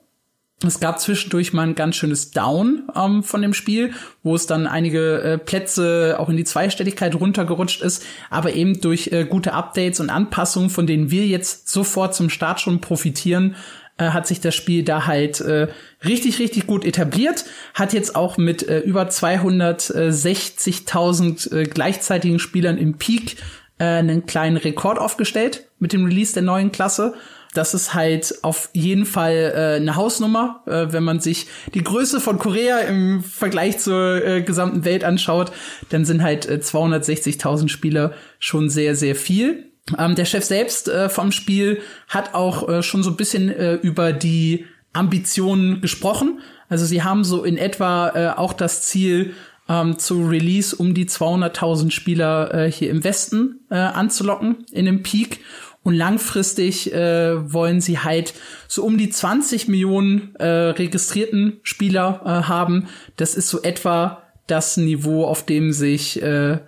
Es gab zwischendurch mal ein ganz schönes Down ähm, von dem Spiel, wo es dann einige äh, Plätze auch in die Zweistelligkeit runtergerutscht ist, aber eben durch äh, gute Updates und Anpassungen, von denen wir jetzt sofort zum Start schon profitieren, äh, hat sich das Spiel da halt äh, richtig, richtig gut etabliert, hat jetzt auch mit äh, über 260.000 äh, gleichzeitigen Spielern im Peak äh, einen kleinen Rekord aufgestellt mit dem Release der neuen Klasse das ist halt auf jeden Fall äh, eine Hausnummer, äh, wenn man sich die Größe von Korea im Vergleich zur äh, gesamten Welt anschaut, dann sind halt äh, 260.000 Spieler schon sehr, sehr viel. Ähm, der Chef selbst äh, vom Spiel hat auch äh, schon so ein bisschen äh, über die Ambitionen gesprochen. Also sie haben so in etwa äh, auch das Ziel, ähm, zu Release um die 200.000 Spieler äh, hier im Westen äh, anzulocken in dem Peak. Und langfristig äh, wollen sie halt so um die 20 Millionen äh, registrierten Spieler äh, haben. Das ist so etwa das Niveau, auf dem sich äh,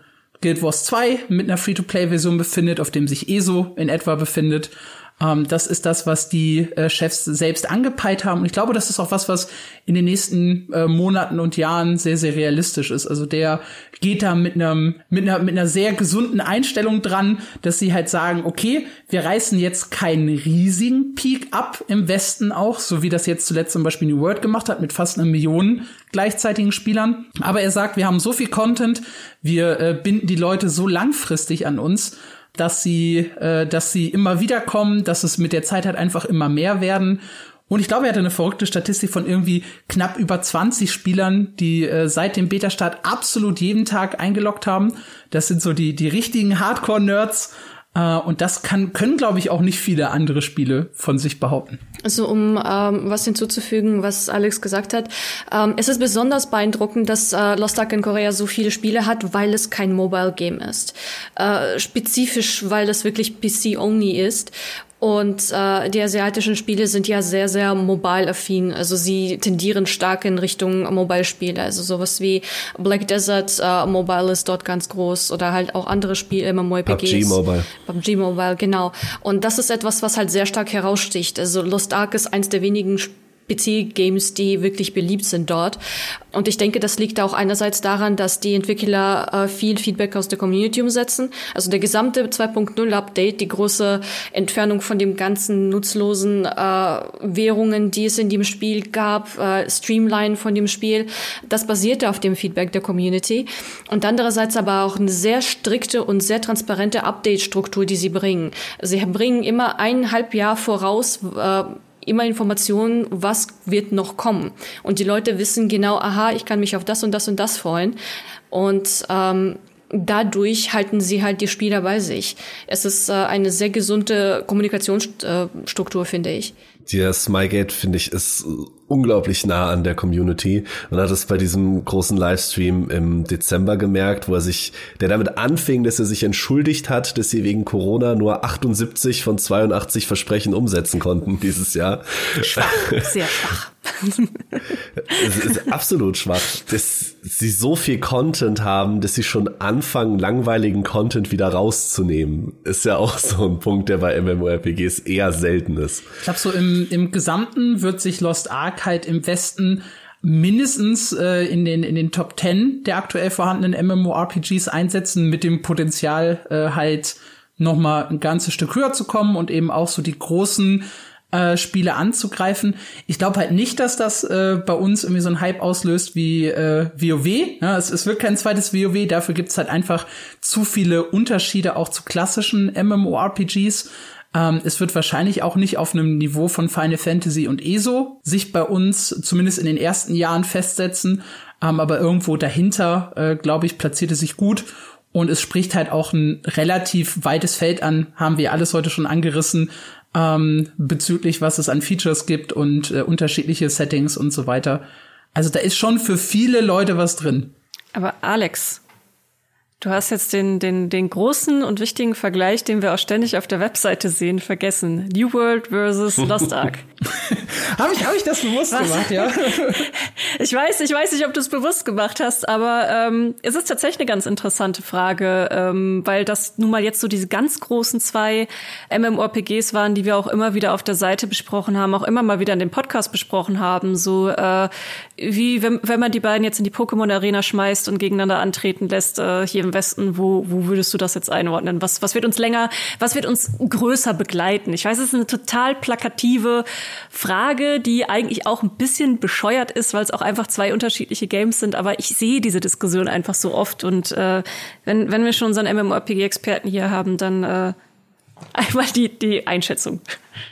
Guild Wars 2 mit einer Free-to-Play-Version befindet, auf dem sich ESO in etwa befindet. Ähm, das ist das, was die äh, Chefs selbst angepeilt haben. Und ich glaube, das ist auch was, was in den nächsten äh, Monaten und Jahren sehr, sehr realistisch ist. Also der geht da mit einem, mit einer, mit einer sehr gesunden Einstellung dran, dass sie halt sagen, okay, wir reißen jetzt keinen riesigen Peak ab im Westen auch, so wie das jetzt zuletzt zum Beispiel New World gemacht hat, mit fast einer Million gleichzeitigen Spielern. Aber er sagt, wir haben so viel Content, wir äh, binden die Leute so langfristig an uns, dass sie, äh, dass sie immer wieder kommen, dass es mit der Zeit halt einfach immer mehr werden. Und ich glaube, er hatte eine verrückte Statistik von irgendwie knapp über 20 Spielern, die äh, seit dem Beta-Start absolut jeden Tag eingeloggt haben. Das sind so die, die richtigen Hardcore-Nerds. Äh, und das kann, können, glaube ich, auch nicht viele andere Spiele von sich behaupten. Also um ähm, was hinzuzufügen, was Alex gesagt hat, ähm, es ist besonders beeindruckend, dass äh, Lost Ark in Korea so viele Spiele hat, weil es kein Mobile Game ist. Äh, spezifisch, weil es wirklich PC-only ist und äh, die asiatischen Spiele sind ja sehr, sehr mobile-affin. Also sie tendieren stark in Richtung Mobile-Spiele. Also sowas wie Black Desert äh, Mobile ist dort ganz groß oder halt auch andere Spiele, MMORPGs. PUBG Mobile. PUBG Mobile, genau. Und das ist etwas, was halt sehr stark heraussticht. Also Lost Ark ist eins der wenigen Spiele, PC-Games, die wirklich beliebt sind dort. Und ich denke, das liegt auch einerseits daran, dass die Entwickler äh, viel Feedback aus der Community umsetzen. Also der gesamte 2.0 Update, die große Entfernung von dem ganzen nutzlosen äh, Währungen, die es in dem Spiel gab, äh, Streamline von dem Spiel, das basierte auf dem Feedback der Community. Und andererseits aber auch eine sehr strikte und sehr transparente Update-Struktur, die sie bringen. Sie bringen immer eineinhalb Jahr voraus, äh, immer Informationen, was wird noch kommen. Und die Leute wissen genau, aha, ich kann mich auf das und das und das freuen. Und ähm, dadurch halten sie halt die Spieler bei sich. Es ist äh, eine sehr gesunde Kommunikationsstruktur, finde ich. Der Smygate, finde ich, ist unglaublich nah an der Community. Man hat es bei diesem großen Livestream im Dezember gemerkt, wo er sich, der damit anfing, dass er sich entschuldigt hat, dass sie wegen Corona nur 78 von 82 Versprechen umsetzen konnten dieses Jahr. Schwach, sehr schwach. es ist absolut schwach, dass sie so viel Content haben, dass sie schon anfangen, langweiligen Content wieder rauszunehmen. Ist ja auch so ein Punkt, der bei MMORPGs eher selten ist. Ich glaube, so im, im Gesamten wird sich Lost Ark halt im Westen mindestens äh, in den in den Top 10 der aktuell vorhandenen MMORPGs einsetzen mit dem Potenzial äh, halt noch mal ein ganzes Stück höher zu kommen und eben auch so die großen äh, Spiele anzugreifen. Ich glaube halt nicht, dass das äh, bei uns irgendwie so ein Hype auslöst wie äh, WoW. Ja, es, es wird kein zweites WoW, dafür gibt's halt einfach zu viele Unterschiede auch zu klassischen MMORPGs. Ähm, es wird wahrscheinlich auch nicht auf einem Niveau von Final Fantasy und ESO sich bei uns zumindest in den ersten Jahren festsetzen. Ähm, aber irgendwo dahinter, äh, glaube ich, platziert es sich gut. Und es spricht halt auch ein relativ weites Feld an, haben wir alles heute schon angerissen, ähm, bezüglich was es an Features gibt und äh, unterschiedliche Settings und so weiter. Also da ist schon für viele Leute was drin. Aber Alex, Du hast jetzt den, den, den großen und wichtigen Vergleich, den wir auch ständig auf der Webseite sehen, vergessen. New World versus Lost Ark. habe ich, hab ich das bewusst Was? gemacht, ja? ich weiß, ich weiß nicht, ob du es bewusst gemacht hast, aber ähm, es ist tatsächlich eine ganz interessante Frage, ähm, weil das nun mal jetzt so diese ganz großen zwei MMORPGs waren, die wir auch immer wieder auf der Seite besprochen haben, auch immer mal wieder in dem Podcast besprochen haben. So äh, wie wenn, wenn man die beiden jetzt in die Pokémon Arena schmeißt und gegeneinander antreten lässt, äh, hier im Westen, wo, wo würdest du das jetzt einordnen? Was, was wird uns länger, was wird uns größer begleiten? Ich weiß, es ist eine total plakative Frage, die eigentlich auch ein bisschen bescheuert ist, weil es auch einfach zwei unterschiedliche Games sind, aber ich sehe diese Diskussion einfach so oft und äh, wenn, wenn wir schon unseren MMORPG-Experten hier haben, dann äh, einmal die, die Einschätzung.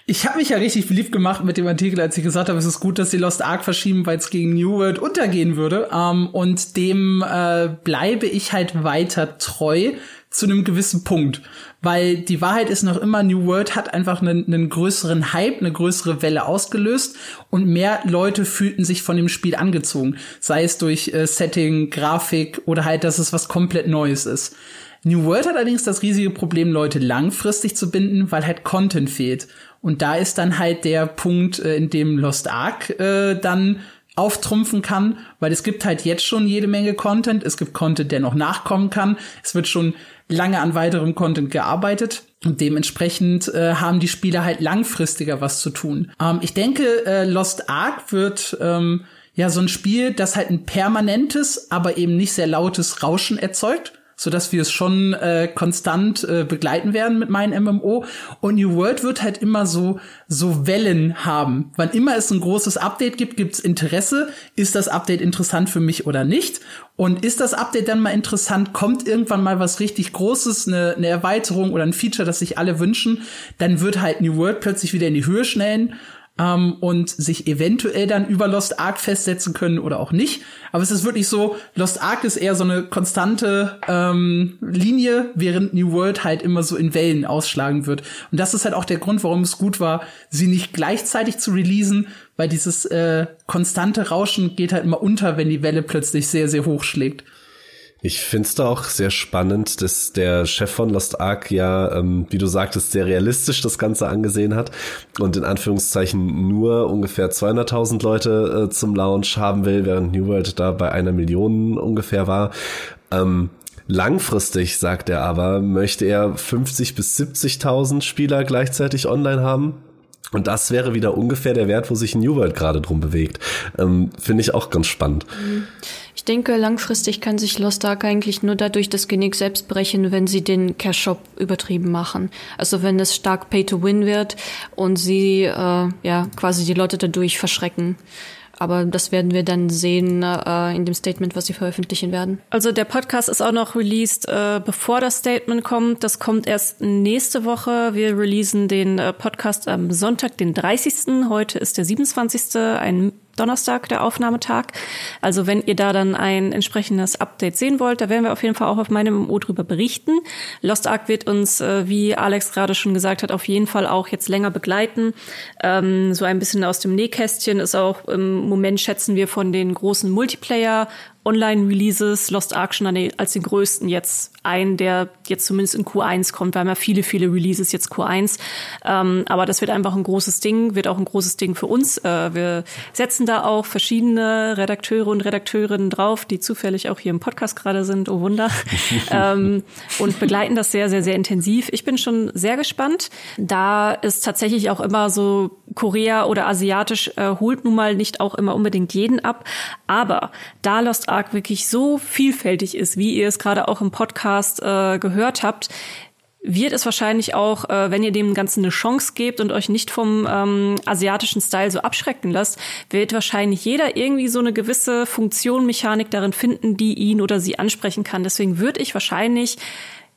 Ich habe mich ja richtig beliebt gemacht mit dem Artikel, als ich gesagt habe, es ist gut, dass sie Lost Ark verschieben, weil es gegen New World untergehen würde. Ähm, und dem äh, bleibe ich halt weiter treu zu einem gewissen Punkt. Weil die Wahrheit ist noch immer, New World hat einfach einen, einen größeren Hype, eine größere Welle ausgelöst und mehr Leute fühlten sich von dem Spiel angezogen. Sei es durch äh, Setting, Grafik oder halt, dass es was komplett Neues ist. New World hat allerdings das riesige Problem, Leute langfristig zu binden, weil halt Content fehlt. Und da ist dann halt der Punkt, äh, in dem Lost Ark äh, dann auftrumpfen kann, weil es gibt halt jetzt schon jede Menge Content. Es gibt Content, der noch nachkommen kann. Es wird schon lange an weiterem Content gearbeitet. Und dementsprechend äh, haben die Spieler halt langfristiger was zu tun. Ähm, ich denke, äh, Lost Ark wird ähm, ja so ein Spiel, das halt ein permanentes, aber eben nicht sehr lautes Rauschen erzeugt so dass wir es schon äh, konstant äh, begleiten werden mit meinem MMO. Und New World wird halt immer so so Wellen haben. Wann immer es ein großes Update gibt, gibt's Interesse. Ist das Update interessant für mich oder nicht? Und ist das Update dann mal interessant? Kommt irgendwann mal was richtig Großes, eine, eine Erweiterung oder ein Feature, das sich alle wünschen? Dann wird halt New World plötzlich wieder in die Höhe schnellen ähm, und sich eventuell dann über Lost Ark festsetzen können oder auch nicht. Aber es ist wirklich so, Lost Ark ist eher so eine konstante ähm, Linie, während New World halt immer so in Wellen ausschlagen wird. Und das ist halt auch der Grund, warum es gut war, sie nicht gleichzeitig zu releasen, weil dieses äh, konstante Rauschen geht halt immer unter, wenn die Welle plötzlich sehr, sehr hoch schlägt. Ich finde es da auch sehr spannend, dass der Chef von Lost Ark ja, ähm, wie du sagtest, sehr realistisch das Ganze angesehen hat und in Anführungszeichen nur ungefähr 200.000 Leute äh, zum Launch haben will, während New World da bei einer Million ungefähr war. Ähm, langfristig, sagt er aber, möchte er 50 bis 70.000 Spieler gleichzeitig online haben. Und das wäre wieder ungefähr der Wert, wo sich New World gerade drum bewegt. Ähm, Finde ich auch ganz spannend. Mhm. Ich denke, langfristig kann sich Lost Ark eigentlich nur dadurch das Genick selbst brechen, wenn sie den Cash Shop übertrieben machen. Also wenn es stark Pay to Win wird und sie äh, ja quasi die Leute dadurch verschrecken. Aber das werden wir dann sehen äh, in dem Statement, was sie veröffentlichen werden. Also der Podcast ist auch noch released, äh, bevor das Statement kommt. Das kommt erst nächste Woche. Wir releasen den äh, Podcast am Sonntag, den 30. Heute ist der 27. Ein Donnerstag der Aufnahmetag. Also wenn ihr da dann ein entsprechendes Update sehen wollt, da werden wir auf jeden Fall auch auf meinem MMO drüber berichten. Lost Ark wird uns, äh, wie Alex gerade schon gesagt hat, auf jeden Fall auch jetzt länger begleiten. Ähm, so ein bisschen aus dem Nähkästchen ist auch im Moment schätzen wir von den großen Multiplayer Online-Releases Lost Ark schon als den größten jetzt ein, der jetzt zumindest in Q1 kommt. Wir haben ja viele, viele Releases jetzt Q1. Ähm, aber das wird einfach ein großes Ding, wird auch ein großes Ding für uns. Äh, wir setzen da auch verschiedene Redakteure und Redakteurinnen drauf, die zufällig auch hier im Podcast gerade sind, oh Wunder, ähm, und begleiten das sehr, sehr, sehr intensiv. Ich bin schon sehr gespannt. Da ist tatsächlich auch immer so Korea oder asiatisch äh, holt nun mal nicht auch immer unbedingt jeden ab. Aber da Lost Ark wirklich so vielfältig ist, wie ihr es gerade auch im Podcast äh, gehört habt, wird es wahrscheinlich auch, äh, wenn ihr dem Ganzen eine Chance gebt und euch nicht vom ähm, asiatischen Style so abschrecken lasst, wird wahrscheinlich jeder irgendwie so eine gewisse Funktion, Mechanik darin finden, die ihn oder sie ansprechen kann. Deswegen würde ich wahrscheinlich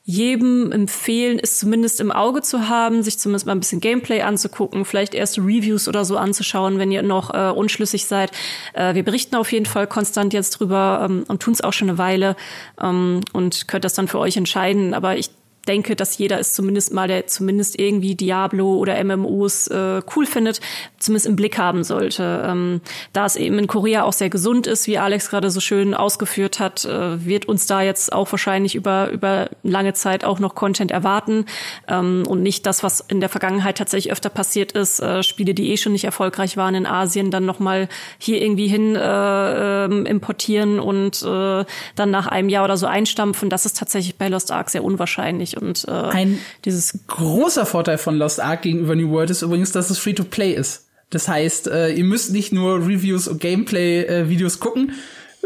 jedem empfehlen, es zumindest im Auge zu haben, sich zumindest mal ein bisschen Gameplay anzugucken, vielleicht erste Reviews oder so anzuschauen, wenn ihr noch äh, unschlüssig seid. Äh, wir berichten auf jeden Fall konstant jetzt drüber ähm, und tun es auch schon eine Weile ähm, und könnt das dann für euch entscheiden. Aber ich denke, dass jeder es zumindest mal, der zumindest irgendwie Diablo oder MMOs äh, cool findet, zumindest im Blick haben sollte. Ähm, da es eben in Korea auch sehr gesund ist, wie Alex gerade so schön ausgeführt hat, äh, wird uns da jetzt auch wahrscheinlich über, über lange Zeit auch noch Content erwarten ähm, und nicht das, was in der Vergangenheit tatsächlich öfter passiert ist, äh, Spiele, die eh schon nicht erfolgreich waren in Asien, dann nochmal hier irgendwie hin äh, ähm, importieren und äh, dann nach einem Jahr oder so einstampfen. Das ist tatsächlich bei Lost Ark sehr unwahrscheinlich und äh, ein dieses großer Vorteil von Lost Ark gegenüber New World ist übrigens, dass es Free-to-Play ist. Das heißt, äh, ihr müsst nicht nur Reviews und Gameplay-Videos äh, gucken,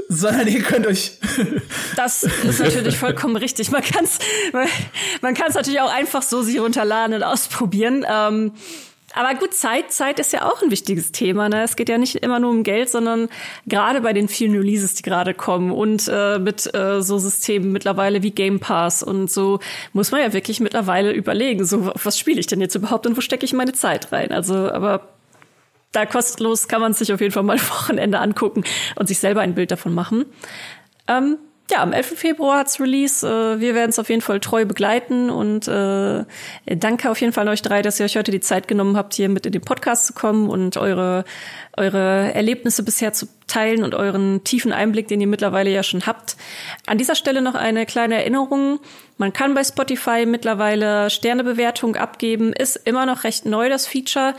sondern ihr könnt euch. das ist natürlich vollkommen richtig. Man kann es man, man kann's natürlich auch einfach so sich runterladen und ausprobieren. Ähm, Aber gut, Zeit, Zeit ist ja auch ein wichtiges Thema. Ne? Es geht ja nicht immer nur um Geld, sondern gerade bei den vielen Releases, die gerade kommen und äh, mit äh, so Systemen mittlerweile wie Game Pass und so muss man ja wirklich mittlerweile überlegen, so was spiele ich denn jetzt überhaupt und wo stecke ich meine Zeit rein? Also, aber da kostenlos kann man sich auf jeden Fall mal Wochenende angucken und sich selber ein Bild davon machen. Ähm, ja, am 11. Februar hat's Release. Äh, wir werden es auf jeden Fall treu begleiten und äh, danke auf jeden Fall an euch drei, dass ihr euch heute die Zeit genommen habt, hier mit in den Podcast zu kommen und eure, eure Erlebnisse bisher zu teilen und euren tiefen Einblick, den ihr mittlerweile ja schon habt. An dieser Stelle noch eine kleine Erinnerung. Man kann bei Spotify mittlerweile Sternebewertung abgeben. Ist immer noch recht neu, das Feature.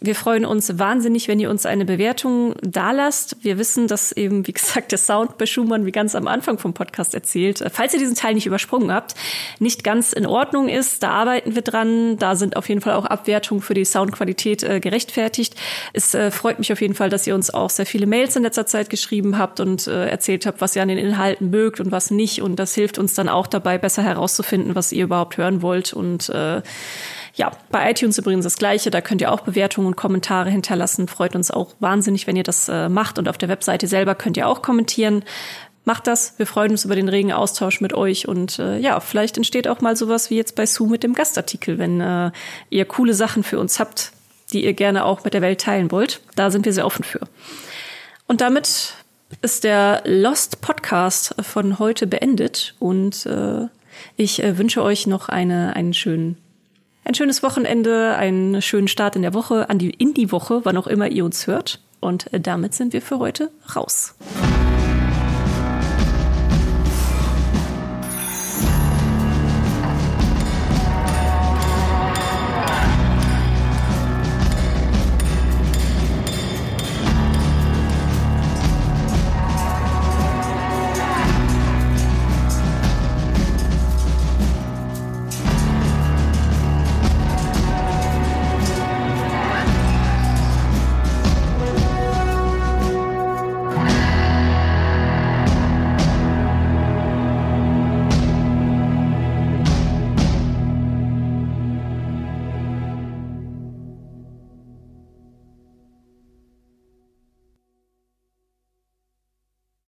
Wir freuen uns wahnsinnig, wenn ihr uns eine Bewertung dalasst. Wir wissen, dass eben, wie gesagt, der Sound bei Schumann, wie ganz am Anfang vom Podcast erzählt, äh, falls ihr diesen Teil nicht übersprungen habt, nicht ganz in Ordnung ist. Da arbeiten wir dran. Da sind auf jeden Fall auch Abwertungen für die Soundqualität äh, gerechtfertigt. Es äh, freut mich auf jeden Fall, dass ihr uns auch sehr viele Mails in letzter Zeit geschrieben habt und äh, erzählt habt, was ihr an den Inhalten mögt und was nicht. Und das hilft uns dann auch dabei, besser herauszufinden, was ihr überhaupt hören wollt. Und äh, ja, bei iTunes übrigens das Gleiche. Da könnt ihr auch Bewertungen und Kommentare hinterlassen. Freut uns auch wahnsinnig, wenn ihr das äh, macht. Und auf der Webseite selber könnt ihr auch kommentieren. Macht das. Wir freuen uns über den regen Austausch mit euch. Und äh, ja, vielleicht entsteht auch mal sowas wie jetzt bei Sue mit dem Gastartikel, wenn äh, ihr coole Sachen für uns habt, die ihr gerne auch mit der Welt teilen wollt. Da sind wir sehr offen für. Und damit ist der Lost Podcast von heute beendet. Und äh, ich äh, wünsche euch noch eine, einen schönen ein schönes Wochenende, einen schönen Start in der Woche, an die, in die Woche, wann auch immer ihr uns hört. Und damit sind wir für heute raus.